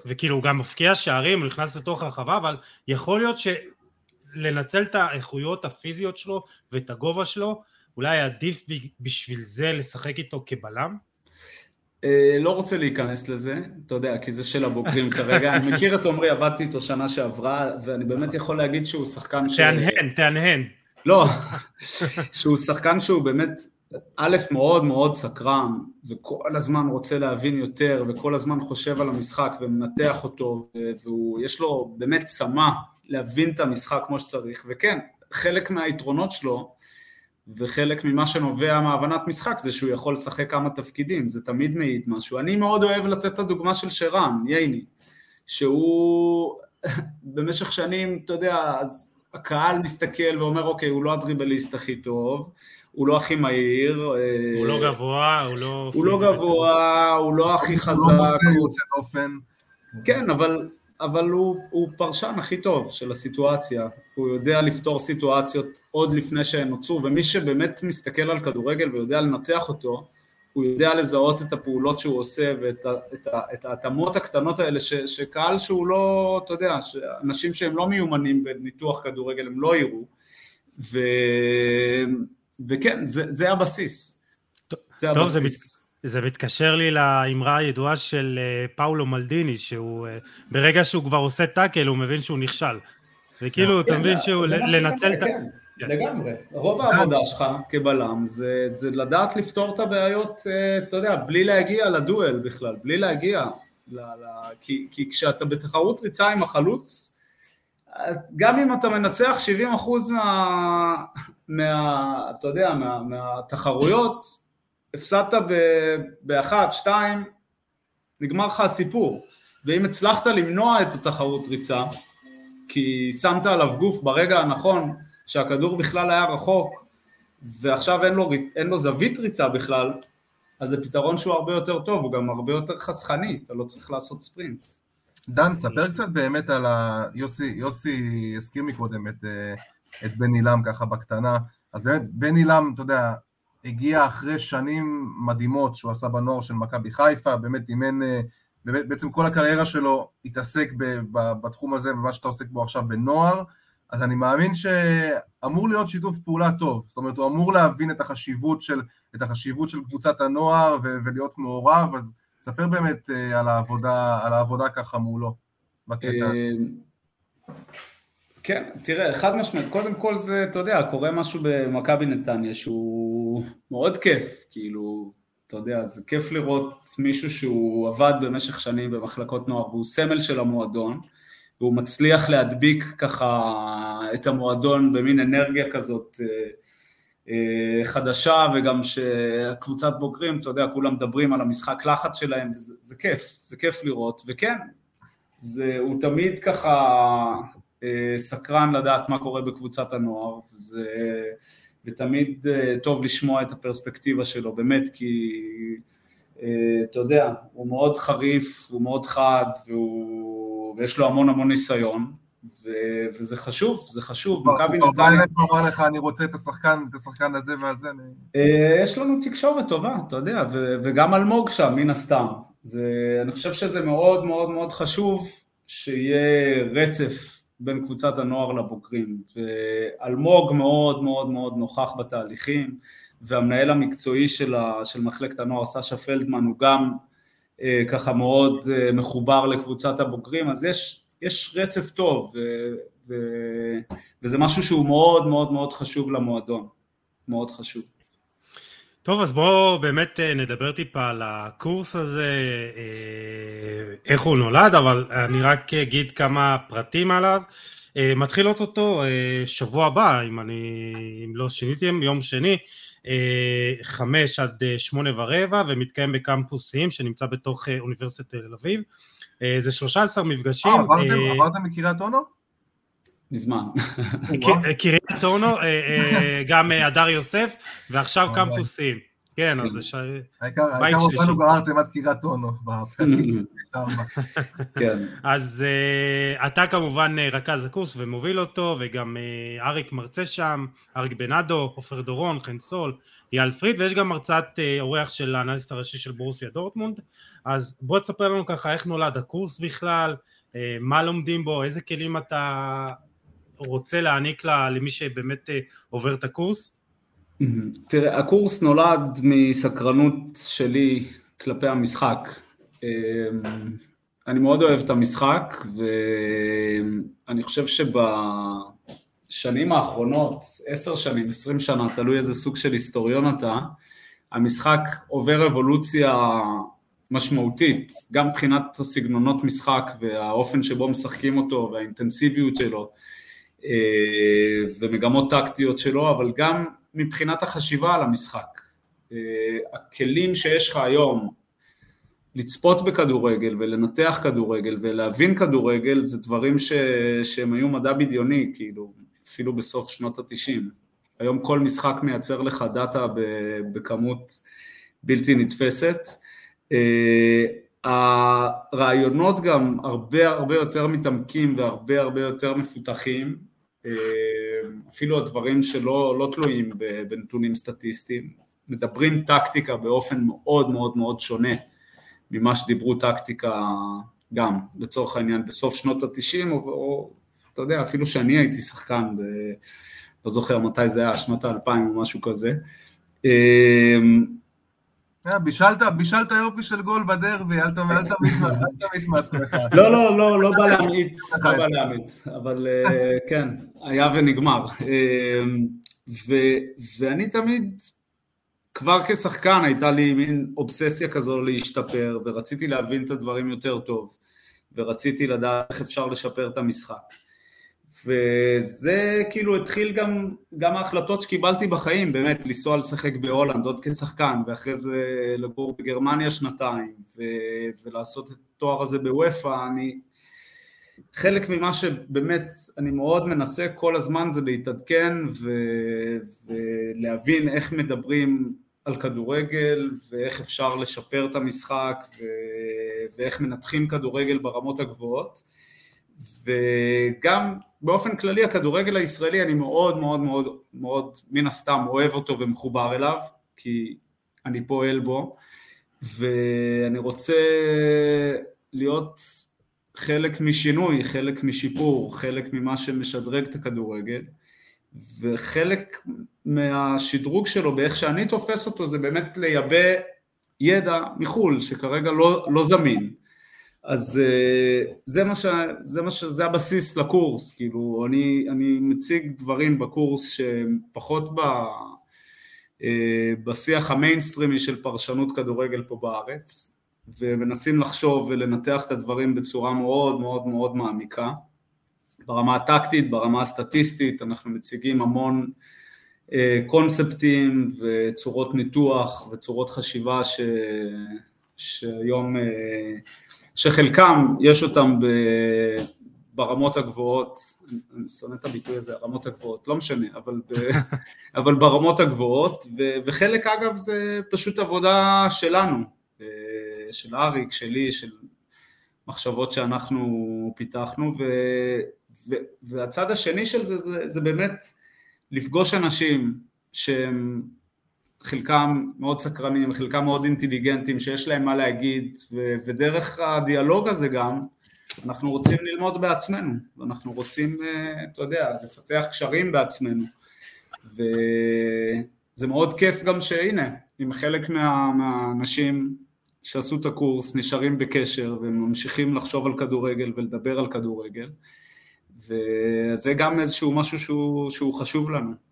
וכאילו הוא גם מפקיע שערים, הוא נכנס לתוך הרחבה, אבל יכול להיות שלנצל את האיכויות הפיזיות שלו ואת הגובה שלו, אולי עדיף בשביל זה לשחק איתו כבלם? אה, לא רוצה להיכנס לזה, אתה יודע, כי זה של הבוגרים כרגע. אני מכיר את עמרי, עבדתי איתו שנה שעברה, ואני באמת יכול להגיד שהוא שחקן ש... תהנהן, תהנהן. לא, שהוא שחקן שהוא באמת, א', מאוד מאוד סקרן, וכל הזמן רוצה להבין יותר, וכל הזמן חושב על המשחק ומנתח אותו, ויש לו באמת צמא להבין את המשחק כמו שצריך, וכן, חלק מהיתרונות שלו, וחלק ממה שנובע מהבנת משחק זה שהוא יכול לשחק כמה תפקידים, זה תמיד מעיד משהו. אני מאוד אוהב לתת את הדוגמה של שרן, ייני, שהוא במשך שנים, אתה יודע, אז הקהל מסתכל ואומר, אוקיי, הוא לא הדריבליסט הכי טוב, הוא לא הכי מהיר. הוא לא אה, גבוה, הוא לא... הוא לא גבוה, הוא לא הכי חזק. הוא לא יוצא דופן. כן, אבל אבל הוא, הוא פרשן הכי טוב של הסיטואציה, הוא יודע לפתור סיטואציות עוד לפני שהן נוצרו, ומי שבאמת מסתכל על כדורגל ויודע לנתח אותו, הוא יודע לזהות את הפעולות שהוא עושה ואת ההתאמות הקטנות האלה ש, שקהל שהוא לא, אתה יודע, אנשים שהם לא מיומנים בניתוח כדורגל הם לא יראו, ו, וכן, זה, זה הבסיס. זה טוב, הבסיס. זה, זה מתקשר לי לאמרה הידועה של אה, פאולו מלדיני, שהוא אה, ברגע שהוא כבר עושה טאקל הוא מבין שהוא נכשל. וכאילו, אתה מבין שהוא לנצל את ה... כן, לגמרי. רוב העבודה שלך כבלם זה לדעת לפתור את הבעיות, אה, אתה יודע, בלי להגיע לדואל בכלל, בלי להגיע, כי כשאתה בתחרות ריצה עם החלוץ, גם אם אתה מנצח 70 אחוז מה... אתה יודע, מהתחרויות, הפסדת באחת, שתיים, נגמר לך הסיפור. ואם הצלחת למנוע את התחרות ריצה, כי שמת עליו גוף ברגע הנכון, שהכדור בכלל היה רחוק, ועכשיו אין לו, אין לו זווית ריצה בכלל, אז זה פתרון שהוא הרבה יותר טוב, הוא גם הרבה יותר חסכני, אתה לא צריך לעשות ספרינט. דן, ספר קצת באמת על ה... יוסי, יוסי הזכיר מקודם את, אה, את בן עילם ככה בקטנה, אז באמת בן עילם, אתה יודע, הגיע אחרי שנים מדהימות שהוא עשה בנוער של מכבי חיפה, באמת אימן, אה, בעצם כל הקריירה שלו התעסק בתחום הזה, במה שאתה עוסק בו עכשיו בנוער, אז אני מאמין שאמור להיות שיתוף פעולה טוב, זאת אומרת הוא אמור להבין את החשיבות של, את החשיבות של קבוצת הנוער ו- ולהיות מעורב, אז ספר באמת אה, על העבודה, על העבודה ככה מולו בקטע. אה, כן, תראה, חד משמעית, קודם כל זה, אתה יודע, קורה משהו במכבי נתניה שהוא מאוד כיף, כאילו, אתה יודע, זה כיף לראות מישהו שהוא עבד במשך שנים במחלקות נוער והוא סמל של המועדון, והוא מצליח להדביק ככה את המועדון במין אנרגיה כזאת אה, אה, חדשה, וגם שקבוצת בוגרים, אתה יודע, כולם מדברים על המשחק לחץ שלהם, זה, זה כיף, זה כיף לראות, וכן, זה, הוא תמיד ככה אה, סקרן לדעת מה קורה בקבוצת הנוער, וזה, ותמיד טוב לשמוע את הפרספקטיבה שלו, באמת, כי אתה יודע, הוא מאוד חריף, הוא מאוד חד, והוא, ויש לו המון המון ניסיון, ו- וזה חשוב, זה חשוב, מכבי נתניה... הוא בא אליך ואומר לך, אני רוצה את השחקן, את השחקן הזה והזה. אה, יש לנו תקשורת טובה, אתה יודע, ו- וגם אלמוג שם, מן הסתם. זה, אני חושב שזה מאוד מאוד מאוד חשוב שיהיה רצף בין קבוצת הנוער לבוגרים. ואלמוג מאוד מאוד מאוד נוכח בתהליכים, והמנהל המקצועי של, ה- של מחלקת הנוער, סשה פלדמן, הוא גם ככה מאוד אה, מחובר לקבוצת הבוגרים, אז יש, יש רצף טוב, ו, ו, וזה משהו שהוא מאוד מאוד מאוד חשוב למועדון, מאוד חשוב. טוב, אז בואו באמת אה, נדבר טיפה על הקורס הזה, איך הוא נולד, אבל אני רק אגיד כמה פרטים עליו. מתחיל אותו שבוע הבא, אם אני, אם לא שיניתם, יום שני, חמש עד שמונה ורבע ומתקיים בקמפוסים שנמצא בתוך אוניברסיטת תל אביב. זה שלושה עשר מפגשים. אה, עברתם מקריית אונו? מזמן. קריית אונו, גם הדר יוסף, ועכשיו קמפוסים. כן, אז זה ש... העיקר אותנו גררתם עד קריית אונו. כן. אז uh, אתה כמובן רכז הקורס ומוביל אותו, וגם uh, אריק מרצה שם, אריק בנאדו, עופר דורון, חן סול, אייל פריד, ויש גם הרצאת אורח של האנליסט הראשי של ברוסיה דורטמונד. אז בוא תספר לנו ככה איך נולד הקורס בכלל, מה לומדים בו, איזה כלים אתה רוצה להעניק לה, למי שבאמת עובר את הקורס. תראה, הקורס נולד מסקרנות שלי כלפי המשחק. אמ, אני מאוד אוהב את המשחק, ואני חושב שבשנים האחרונות, עשר שנים, עשרים שנה, תלוי איזה סוג של היסטוריון אתה, המשחק עובר אבולוציה משמעותית, גם מבחינת הסגנונות משחק והאופן שבו משחקים אותו והאינטנסיביות שלו אה, ומגמות טקטיות שלו, אבל גם מבחינת החשיבה על המשחק. אה, הכלים שיש לך היום לצפות בכדורגל ולנתח כדורגל ולהבין כדורגל זה דברים ש... שהם היו מדע בדיוני, כאילו, אפילו בסוף שנות התשעים. היום כל משחק מייצר לך דאטה בכמות בלתי נתפסת. אה, הרעיונות גם הרבה הרבה יותר מתעמקים והרבה הרבה יותר מפותחים. אפילו הדברים שלא לא תלויים בנתונים סטטיסטיים, מדברים טקטיקה באופן מאוד מאוד מאוד שונה ממה שדיברו טקטיקה גם, לצורך העניין, בסוף שנות התשעים, או, או אתה יודע, אפילו שאני הייתי שחקן, ב, לא זוכר מתי זה היה, שנות האלפיים או משהו כזה. אה, בישלת, בישלת יופי של גול בדרבי, אל תמיד מעצמך. לא, לא, לא, לא בא להמעיט, לא בא להמעיט, אבל אה, כן, היה ונגמר. אה, ואני תמיד, כבר כשחקן הייתה לי מין אובססיה כזו להשתפר, ורציתי להבין את הדברים יותר טוב, ורציתי לדעת איך אפשר לשפר את המשחק. וזה כאילו התחיל גם, גם ההחלטות שקיבלתי בחיים, באמת, לנסוע לשחק בהולנד עוד כשחקן, ואחרי זה לגור בגרמניה שנתיים, ו- ולעשות את התואר הזה בוופא, אני... חלק ממה שבאמת אני מאוד מנסה כל הזמן זה להתעדכן ו- ולהבין איך מדברים על כדורגל ואיך אפשר לשפר את המשחק ו- ואיך מנתחים כדורגל ברמות הגבוהות וגם באופן כללי הכדורגל הישראלי אני מאוד מאוד מאוד מאוד מן הסתם אוהב אותו ומחובר אליו כי אני פועל בו ואני רוצה להיות חלק משינוי, חלק משיפור, חלק ממה שמשדרג את הכדורגל וחלק מהשדרוג שלו באיך שאני תופס אותו זה באמת לייבא ידע מחו"ל שכרגע לא, לא זמין אז אה, זה מה ש... זה מה ש... זה הבסיס לקורס, כאילו אני, אני מציג דברים בקורס שהם פחות ב... אה, בשיח המיינסטרימי של פרשנות כדורגל פה בארץ ומנסים לחשוב ולנתח את הדברים בצורה מאוד מאוד מאוד מעמיקה. ברמה הטקטית, ברמה הסטטיסטית, אנחנו מציגים המון אה, קונספטים וצורות ניתוח וצורות חשיבה ש... שהיום שחלקם יש אותם ב... ברמות הגבוהות, אני שונא את הביטוי הזה, הרמות הגבוהות, לא משנה, אבל, ב, אבל ברמות הגבוהות, ו, וחלק אגב זה פשוט עבודה שלנו, אה, של אריק, שלי, של מחשבות שאנחנו פיתחנו, ו, והצד השני של זה, זה, זה באמת לפגוש אנשים שהם חלקם מאוד סקרנים, חלקם מאוד אינטליגנטים, שיש להם מה להגיד, ו, ודרך הדיאלוג הזה גם, אנחנו רוצים ללמוד בעצמנו, ואנחנו רוצים, אה, אתה יודע, לפתח קשרים בעצמנו, וזה מאוד כיף גם שהנה, עם חלק מה, מהאנשים שעשו את הקורס נשארים בקשר וממשיכים לחשוב על כדורגל ולדבר על כדורגל, וזה גם איזשהו משהו שהוא, שהוא חשוב לנו.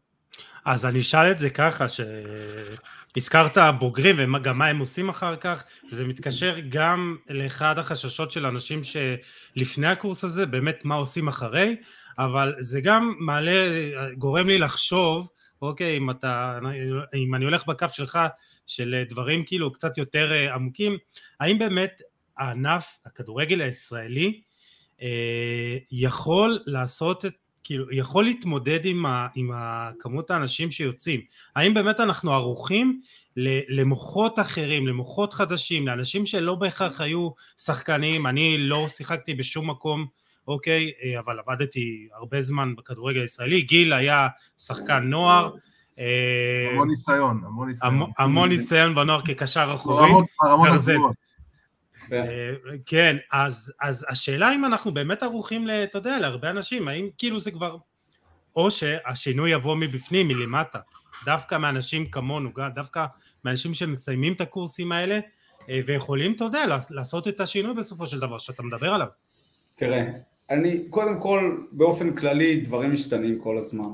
אז אני אשאל את זה ככה, שהזכרת בוגרים וגם מה הם עושים אחר כך, זה מתקשר גם לאחד החששות של אנשים שלפני הקורס הזה, באמת מה עושים אחרי, אבל זה גם מעלה, גורם לי לחשוב, אוקיי, אם אתה, אם אני הולך בקו שלך של דברים כאילו קצת יותר אה, עמוקים, האם באמת הענף הכדורגל הישראלי אה, יכול לעשות את כאילו, יכול להתמודד עם, ה, עם כמות האנשים שיוצאים. האם באמת אנחנו ערוכים למוחות אחרים, למוחות חדשים, לאנשים שלא בהכרח היו שחקנים, אני לא שיחקתי בשום מקום, אוקיי, אה, אבל עבדתי הרבה זמן בכדורגל הישראלי, גיל היה שחקן נוער. אה, המון ניסיון, המון ניסיון. המון ניסיון בנוער כקשר אחורי. ברמות הגבוהות. אה, כן, אז, אז השאלה אם אנחנו באמת ערוכים, אתה יודע, להרבה אנשים, האם כאילו זה כבר, או שהשינוי יבוא מבפנים, מלמטה, דווקא מאנשים כמונו, דווקא מאנשים שמסיימים את הקורסים האלה, אה, ויכולים, אתה יודע, לעשות את השינוי בסופו של דבר, שאתה מדבר עליו. תראה, אני, קודם כל, באופן כללי, דברים משתנים כל הזמן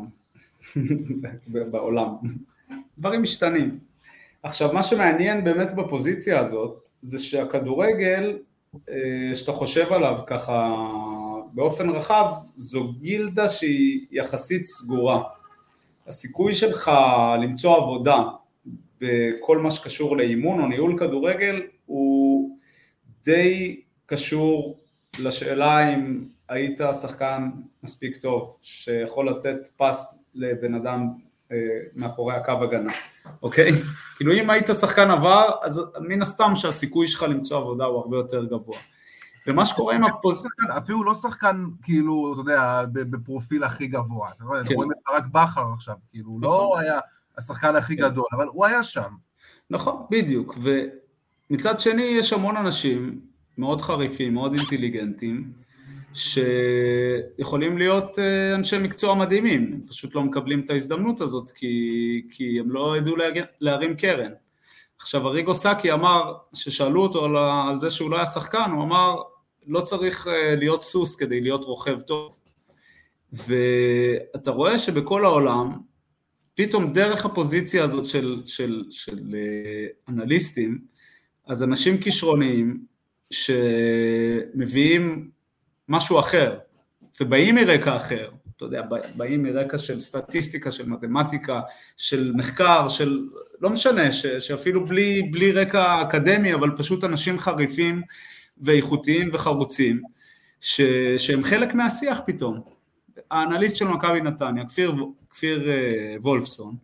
בעולם. דברים משתנים. עכשיו, מה שמעניין באמת בפוזיציה הזאת, זה שהכדורגל, אה, שאתה חושב עליו ככה באופן רחב, זו גילדה שהיא יחסית סגורה. הסיכוי שלך למצוא עבודה בכל מה שקשור לאימון או ניהול כדורגל הוא די קשור לשאלה אם היית שחקן מספיק טוב שיכול לתת פס לבן אדם מאחורי הקו הגנה, אוקיי? כאילו אם היית שחקן עבר, אז מן הסתם שהסיכוי שלך למצוא עבודה הוא הרבה יותר גבוה. ומה שקורה עם הפוז... אפילו לא שחקן, כאילו, אתה יודע, בפרופיל הכי גבוה. כן. רואים את ברק בכר עכשיו, כאילו, הוא לא נכון. היה השחקן הכי כן. גדול, אבל הוא היה שם. נכון, בדיוק. ומצד שני, יש המון אנשים מאוד חריפים, מאוד אינטליגנטים, שיכולים להיות אה, אנשי מקצוע מדהימים, הם פשוט לא מקבלים את ההזדמנות הזאת כי, כי הם לא ידעו להרים קרן. עכשיו אריגו סאקי אמר, ששאלו אותו על, על זה שהוא לא היה שחקן, הוא אמר לא צריך אה, להיות סוס כדי להיות רוכב טוב. ואתה רואה שבכל העולם, פתאום דרך הפוזיציה הזאת של, של, של אה, אנליסטים, אז אנשים כישרוניים שמביאים משהו אחר, ובאים מרקע אחר, אתה יודע, באים מרקע של סטטיסטיקה, של מתמטיקה, של מחקר, של, לא משנה, ש, שאפילו בלי, בלי רקע אקדמי, אבל פשוט אנשים חריפים ואיכותיים וחרוצים, ש, שהם חלק מהשיח פתאום. האנליסט של מכבי נתניה, כפיר, כפיר uh, וולפסון,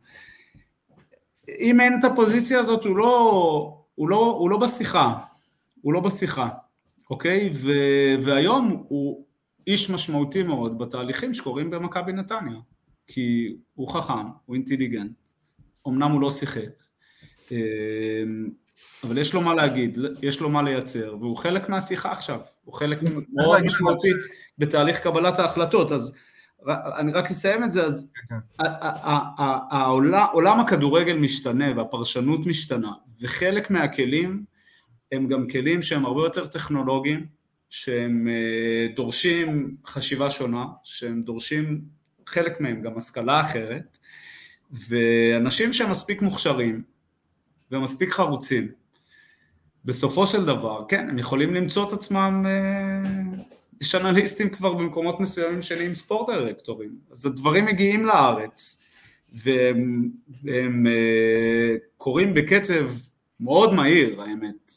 אם אין את הפוזיציה הזאת, הוא לא, הוא לא, הוא לא בשיחה, הוא לא בשיחה. אוקיי? ו... והיום הוא איש משמעותי מאוד בתהליכים שקורים במכבי נתניה, כי הוא חכם, הוא אינטליגנט, אמנם הוא לא שיחק, אמ, אבל יש לו מה להגיד, יש לו מה לייצר, והוא חלק מהשיחה עכשיו, הוא חלק מאוד משמעותי בתהליך קבלת ההחלטות, אז אני רק אסיים את זה, אז כן, כן. עולם הכדורגל משתנה והפרשנות משתנה, וחלק מהכלים הם גם כלים שהם הרבה יותר טכנולוגיים, שהם אה, דורשים חשיבה שונה, שהם דורשים, חלק מהם גם השכלה אחרת, ואנשים שהם מספיק מוכשרים ומספיק חרוצים, בסופו של דבר, כן, הם יכולים למצוא את עצמם, אה, יש אנליסטים כבר במקומות מסוימים שנהיים ספורט דירקטורים, אז הדברים מגיעים לארץ, והם, והם אה, קורים בקצב מאוד מהיר, האמת.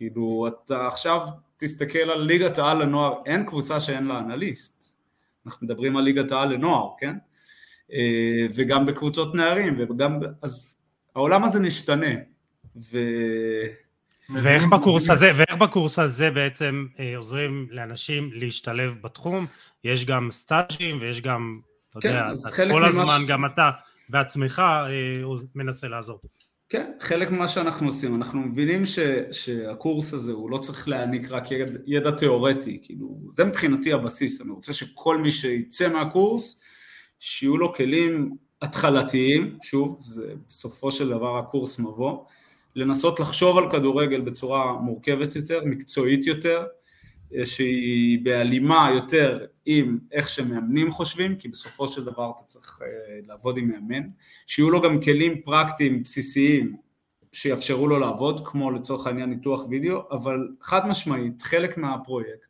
כאילו, אתה עכשיו תסתכל על ליגת העל לנוער, אין קבוצה שאין לה אנליסט. אנחנו מדברים על ליגת העל לנוער, כן? אה, וגם בקבוצות נערים, וגם, אז העולם הזה משתנה, ו... ואיך בקורס הזה, ואיך בקורס הזה בעצם אה, עוזרים לאנשים להשתלב בתחום? יש גם סטאז'ים ויש גם, אתה כן, יודע, אז כל הזמן, ש- גם אתה בעצמך אה, מנסה לעזור. כן, חלק ממה שאנחנו עושים, אנחנו מבינים ש, שהקורס הזה הוא לא צריך להעניק רק ידע, ידע תיאורטי, כאילו, זה מבחינתי הבסיס, אני רוצה שכל מי שיצא מהקורס, שיהיו לו כלים התחלתיים, שוב, זה בסופו של דבר הקורס מבוא, לנסות לחשוב על כדורגל בצורה מורכבת יותר, מקצועית יותר, שהיא בהלימה יותר עם איך שמאמנים חושבים, כי בסופו של דבר אתה צריך אה, לעבוד עם מאמן, שיהיו לו גם כלים פרקטיים בסיסיים שיאפשרו לו לעבוד, כמו לצורך העניין ניתוח וידאו, אבל חד משמעית, חלק מהפרויקט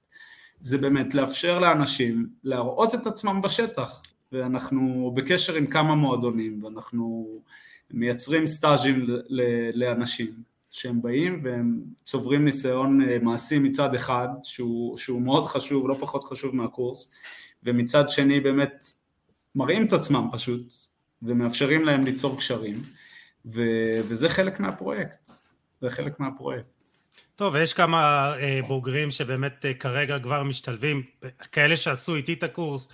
זה באמת לאפשר לאנשים להראות את עצמם בשטח, ואנחנו בקשר עם כמה מועדונים, ואנחנו מייצרים סטאז'ים לאנשים שהם באים והם צוברים ניסיון אה, מעשי מצד אחד, שהוא, שהוא מאוד חשוב, לא פחות חשוב מהקורס, ומצד שני באמת מראים את עצמם פשוט, ומאפשרים להם ליצור קשרים, ו, וזה חלק מהפרויקט, זה חלק מהפרויקט. טוב, ויש כמה אה, בוגרים שבאמת אה, כרגע כבר משתלבים, כאלה שעשו איתי את הקורס,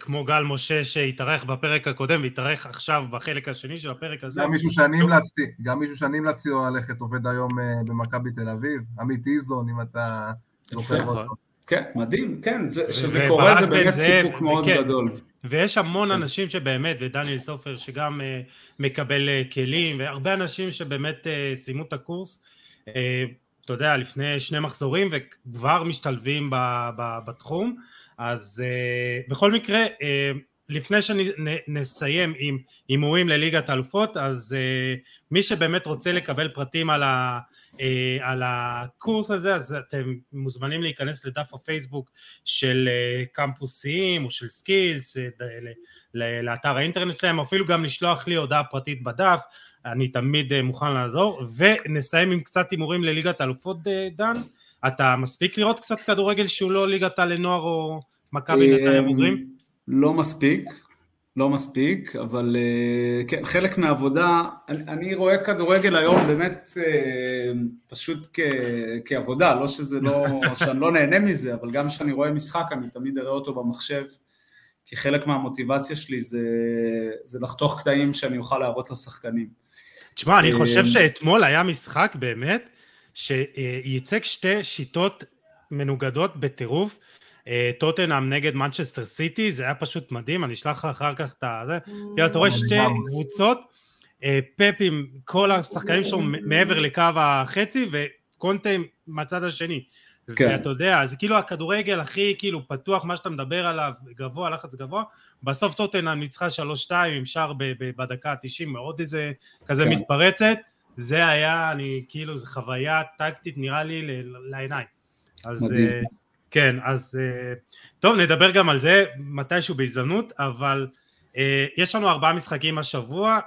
כמו גל משה שהתארח בפרק הקודם והתארח עכשיו בחלק השני של הפרק הזה. גם מישהו שאני המלצתי, גם מישהו שאני המלצתי לו ללכת, עובד היום אה, במכבי תל אביב, עמית איזון, אם אתה זוכר. אותו. כן, מדהים, כן, זה, שזה קורה זה באמת סיפוק מאוד. גדול. ויש המון כן. אנשים שבאמת, ודניאל סופר שגם אה, מקבל אה, כלים, והרבה אנשים שבאמת אה, סיימו את הקורס, אה, אתה יודע, לפני שני מחזורים וכבר משתלבים ב- ב- בתחום. אז אה, בכל מקרה, אה, לפני שנסיים עם הימורים לליגת האלופות, אז אה, מי שבאמת רוצה לקבל פרטים על, ה, אה, על הקורס הזה, אז אתם מוזמנים להיכנס לדף הפייסבוק של אה, קמפוס סיים או של סקילס, אה, ל- ל- לאתר האינטרנט שלהם, אפילו גם לשלוח לי הודעה פרטית בדף, אני תמיד אה, מוכן לעזור, ונסיים עם קצת הימורים לליגת האלופות, דן. אתה מספיק לראות קצת כדורגל שהוא לא ליגת העל לנוער או מכבי נתניה בוגרים? לא מספיק, לא מספיק, אבל אה, כן, חלק מהעבודה, אני, אני רואה כדורגל היום באמת אה, פשוט כ, כעבודה, לא שזה לא, שאני לא נהנה מזה, אבל גם כשאני רואה משחק אני תמיד אראה אותו במחשב, כי חלק מהמוטיבציה שלי זה, זה לחתוך קטעים שאני אוכל להראות לשחקנים. תשמע, אני חושב אה, שאתמול היה משחק באמת שייצג שתי שיטות מנוגדות בטירוף. אה, טוטנאם נגד מנצ'סטר סיטי, זה היה פשוט מדהים, אני אשלח לך אחר כך את הזה. יאללה, אתה רואה שתי. קבוצות, אה, פפ עם כל השחקנים שלו מעבר לקו החצי, וקונטה מהצד השני. כן. ואתה יודע, זה כאילו הכדורגל הכי כאילו פתוח, מה שאתה מדבר עליו, גבוה, לחץ גבוה, בסוף טוטנאם ניצחה 3-2 עם שער בדקה ה-90, מאוד איזה כזה כן. מתפרצת, זה היה, אני כאילו, זו חוויה טקטית נראה לי לעיניים. אז מדהים. אה, כן, אז אה, טוב, נדבר גם על זה מתישהו בהזדמנות, אבל אה, יש לנו ארבעה משחקים השבוע,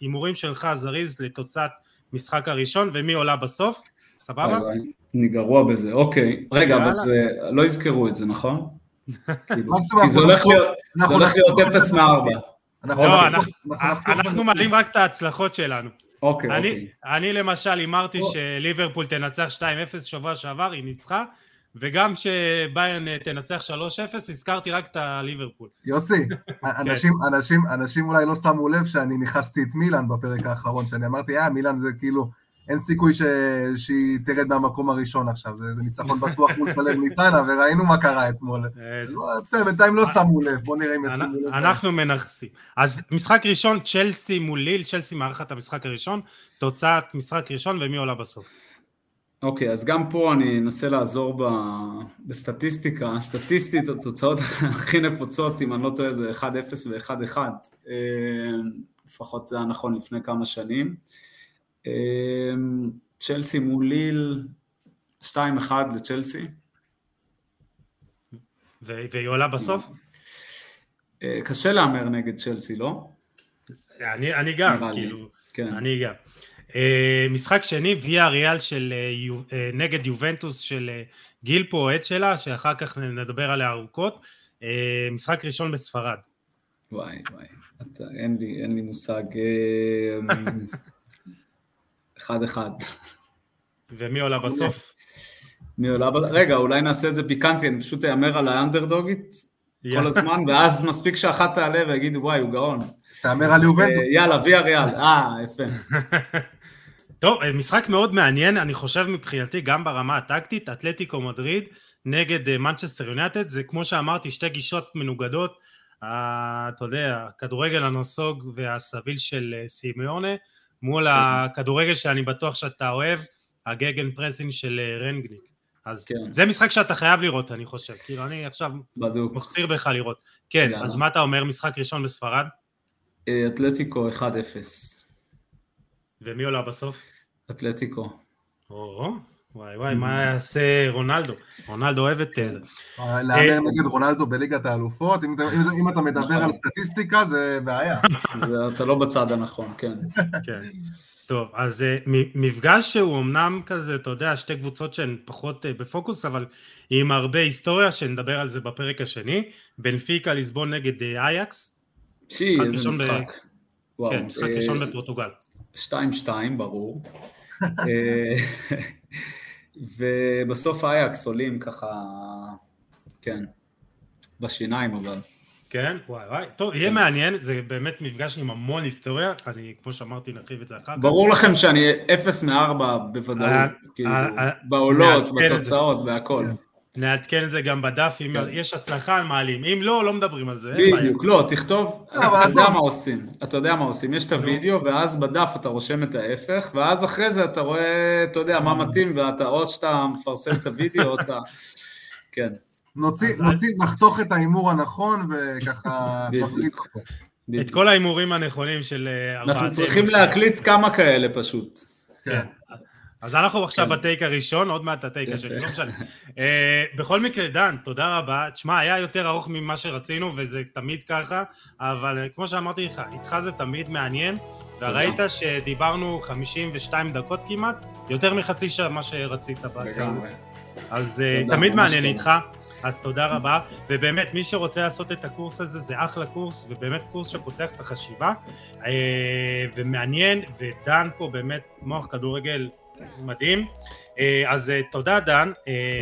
הימורים שלך זריז לתוצאת משחק הראשון, ומי עולה בסוף, סבבה? אני גרוע בזה, אוקיי. רגע, אבל. זה, לא יזכרו את זה, נכון? כאילו, כי זה הולך להיות, זה אנחנו הולך נחתוך להיות את 0 זה מ-4. אנחנו לא, אנחנו מעלים רק את ההצלחות שלנו. אוקיי, אני, אוקיי. אני למשל הימרתי או. שליברפול תנצח 2-0 שבוע שעבר, היא ניצחה, וגם שביירן אה, תנצח 3-0, הזכרתי רק את הליברפול. יוסי, אנשים, אנשים, אנשים אולי לא שמו לב שאני נכנסתי את מילאן בפרק האחרון, שאני אמרתי, אה, מילאן זה כאילו, אין סיכוי ש... שהיא תרד מהמקום הראשון עכשיו, זה, זה ניצחון בטוח מול סלרניטנה, וראינו מה קרה אתמול. אה, לא, בסדר, בינתיים לא שמו לב, בוא נראה אם ישימו לב. אנחנו מנכסים. אז משחק ראשון, צ'לסי מול ליל, צ'לסי מארחת המשחק הראשון, תוצאת משחק ראשון ומי עולה בסוף. אוקיי, אז גם פה אני אנסה לעזור ב... בסטטיסטיקה. סטטיסטית התוצאות הכי נפוצות, אם אני לא טועה, זה 1-0 ו-1-1. אה, לפחות זה היה נכון לפני כמה שנים. אה, צ'לסי מול ליל, 2-1 לצ'לסי. והיא עולה בסוף? אה, קשה להמר נגד צ'לסי, לא? אני, אני גם. כאילו, כן. אני גם. Uh, משחק שני, ויה ריאל של uh, נגד יובנטוס של גיל פה, אוהד שלה, שאחר כך נדבר עליה ארוכות. משחק ראשון בספרד. וואי, וואי, אתה, אין, לי, אין לי מושג. אה, אחד אחד. ומי עולה בסוף? מי עולה ב... רגע, אולי נעשה את זה פיקנטי, אני פשוט אאמר על האנדרדוגית כל הזמן, ואז מספיק שאחת תעלה ויגידו וואי, הוא גאון. תאמר על יובנטוס. אה, יאללה, ויה ריאל, אה, יפה. טוב, אה, משחק מאוד מעניין, אני חושב מבחינתי גם ברמה הטקטית, אתלטיקו מדריד נגד מנצ'סטר יונייטד, זה כמו שאמרתי, שתי גישות מנוגדות, אתה יודע, הכדורגל הנסוג והסביל של סימיונה, מול הכדורגל שאני בטוח שאתה אוהב, ה gegenpressing של רנגניק. אז כן. זה משחק שאתה חייב לראות, אני חושב. כאילו, אני עכשיו בדיוק. מפציר בך לראות. כן, יאללה. אז מה אתה אומר, משחק ראשון בספרד? אתלטיקו 1-0. ומי עולה בסוף? אתלטיקו. או, וואי וואי, מה יעשה רונלדו? רונלדו אוהב את זה. להמר נגד רונלדו בליגת האלופות, אם אתה מדבר על סטטיסטיקה זה בעיה. אתה לא בצד הנכון, כן. כן. טוב, אז מפגש שהוא אמנם כזה, אתה יודע, שתי קבוצות שהן פחות בפוקוס, אבל עם הרבה היסטוריה, שנדבר על זה בפרק השני, בנפיקה לסבון נגד אייקס. שי, איזה משחק. ב... כן, משחק ראשון בפורטוגל. 2-2, ברור. ובסוף אייקס עולים ככה, כן, בשיניים אבל. כן, וואי וואי, טוב, יהיה כן. מעניין, זה באמת מפגש עם המון היסטוריה, אני, כמו שאמרתי, נרחיב את זה אחר כך. ברור לכם שאני אפס מארבע בוודאות, אה, כאילו, אה, בעולות, בתוצאות, בהכל. נעדכן את זה גם בדף, אם כן. יש הצלחה מעלים, אם לא, לא מדברים על זה. בדיוק, לא, תכתוב, אתה יודע מה עושים, אתה יודע מה עושים, יש את הוידאו, ואז בדף אתה רושם את ההפך, ואז אחרי זה אתה רואה, אתה יודע, מה אה. מתאים, ואתה, או שאתה מפרסם את הוידאו, או אתה, כן. נוציא, נוציא, נחתוך את ההימור הנכון וככה נחליט את כל ההימורים הנכונים של אה. אנחנו צריכים להקליט כמה כאלה פשוט. כן. אז אנחנו עכשיו כן. בטייק הראשון, עוד מעט הטייק השני, לא משנה. אה, בכל מקרה, דן, תודה רבה. תשמע, היה יותר ארוך ממה שרצינו, וזה תמיד ככה, אבל אה, כמו שאמרתי לך, איתך זה תמיד מעניין, וראית שדיברנו 52 דקות כמעט, יותר מחצי שעה מה שרצית. אז תמיד מעניין איתך. אז תודה רבה, ובאמת מי שרוצה לעשות את הקורס הזה זה אחלה קורס, ובאמת קורס שפותח את החשיבה, אה, ומעניין, ודן פה באמת מוח כדורגל מדהים, אה, אז אה, תודה דן.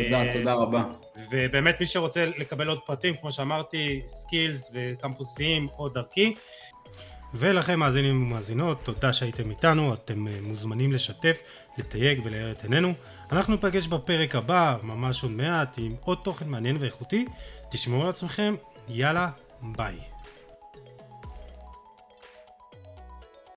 תודה, תודה רבה. ובאמת מי שרוצה לקבל עוד פרטים, כמו שאמרתי, סקילס וקמפוסיים או דרכי, ולכם מאזינים ומאזינות, תודה שהייתם איתנו, אתם מוזמנים לשתף, לתייג ולהאר את עינינו. אנחנו ניפגש בפרק הבא, ממש עוד מעט, עם עוד תוכן מעניין ואיכותי. תשמעו על עצמכם, יאללה, ביי.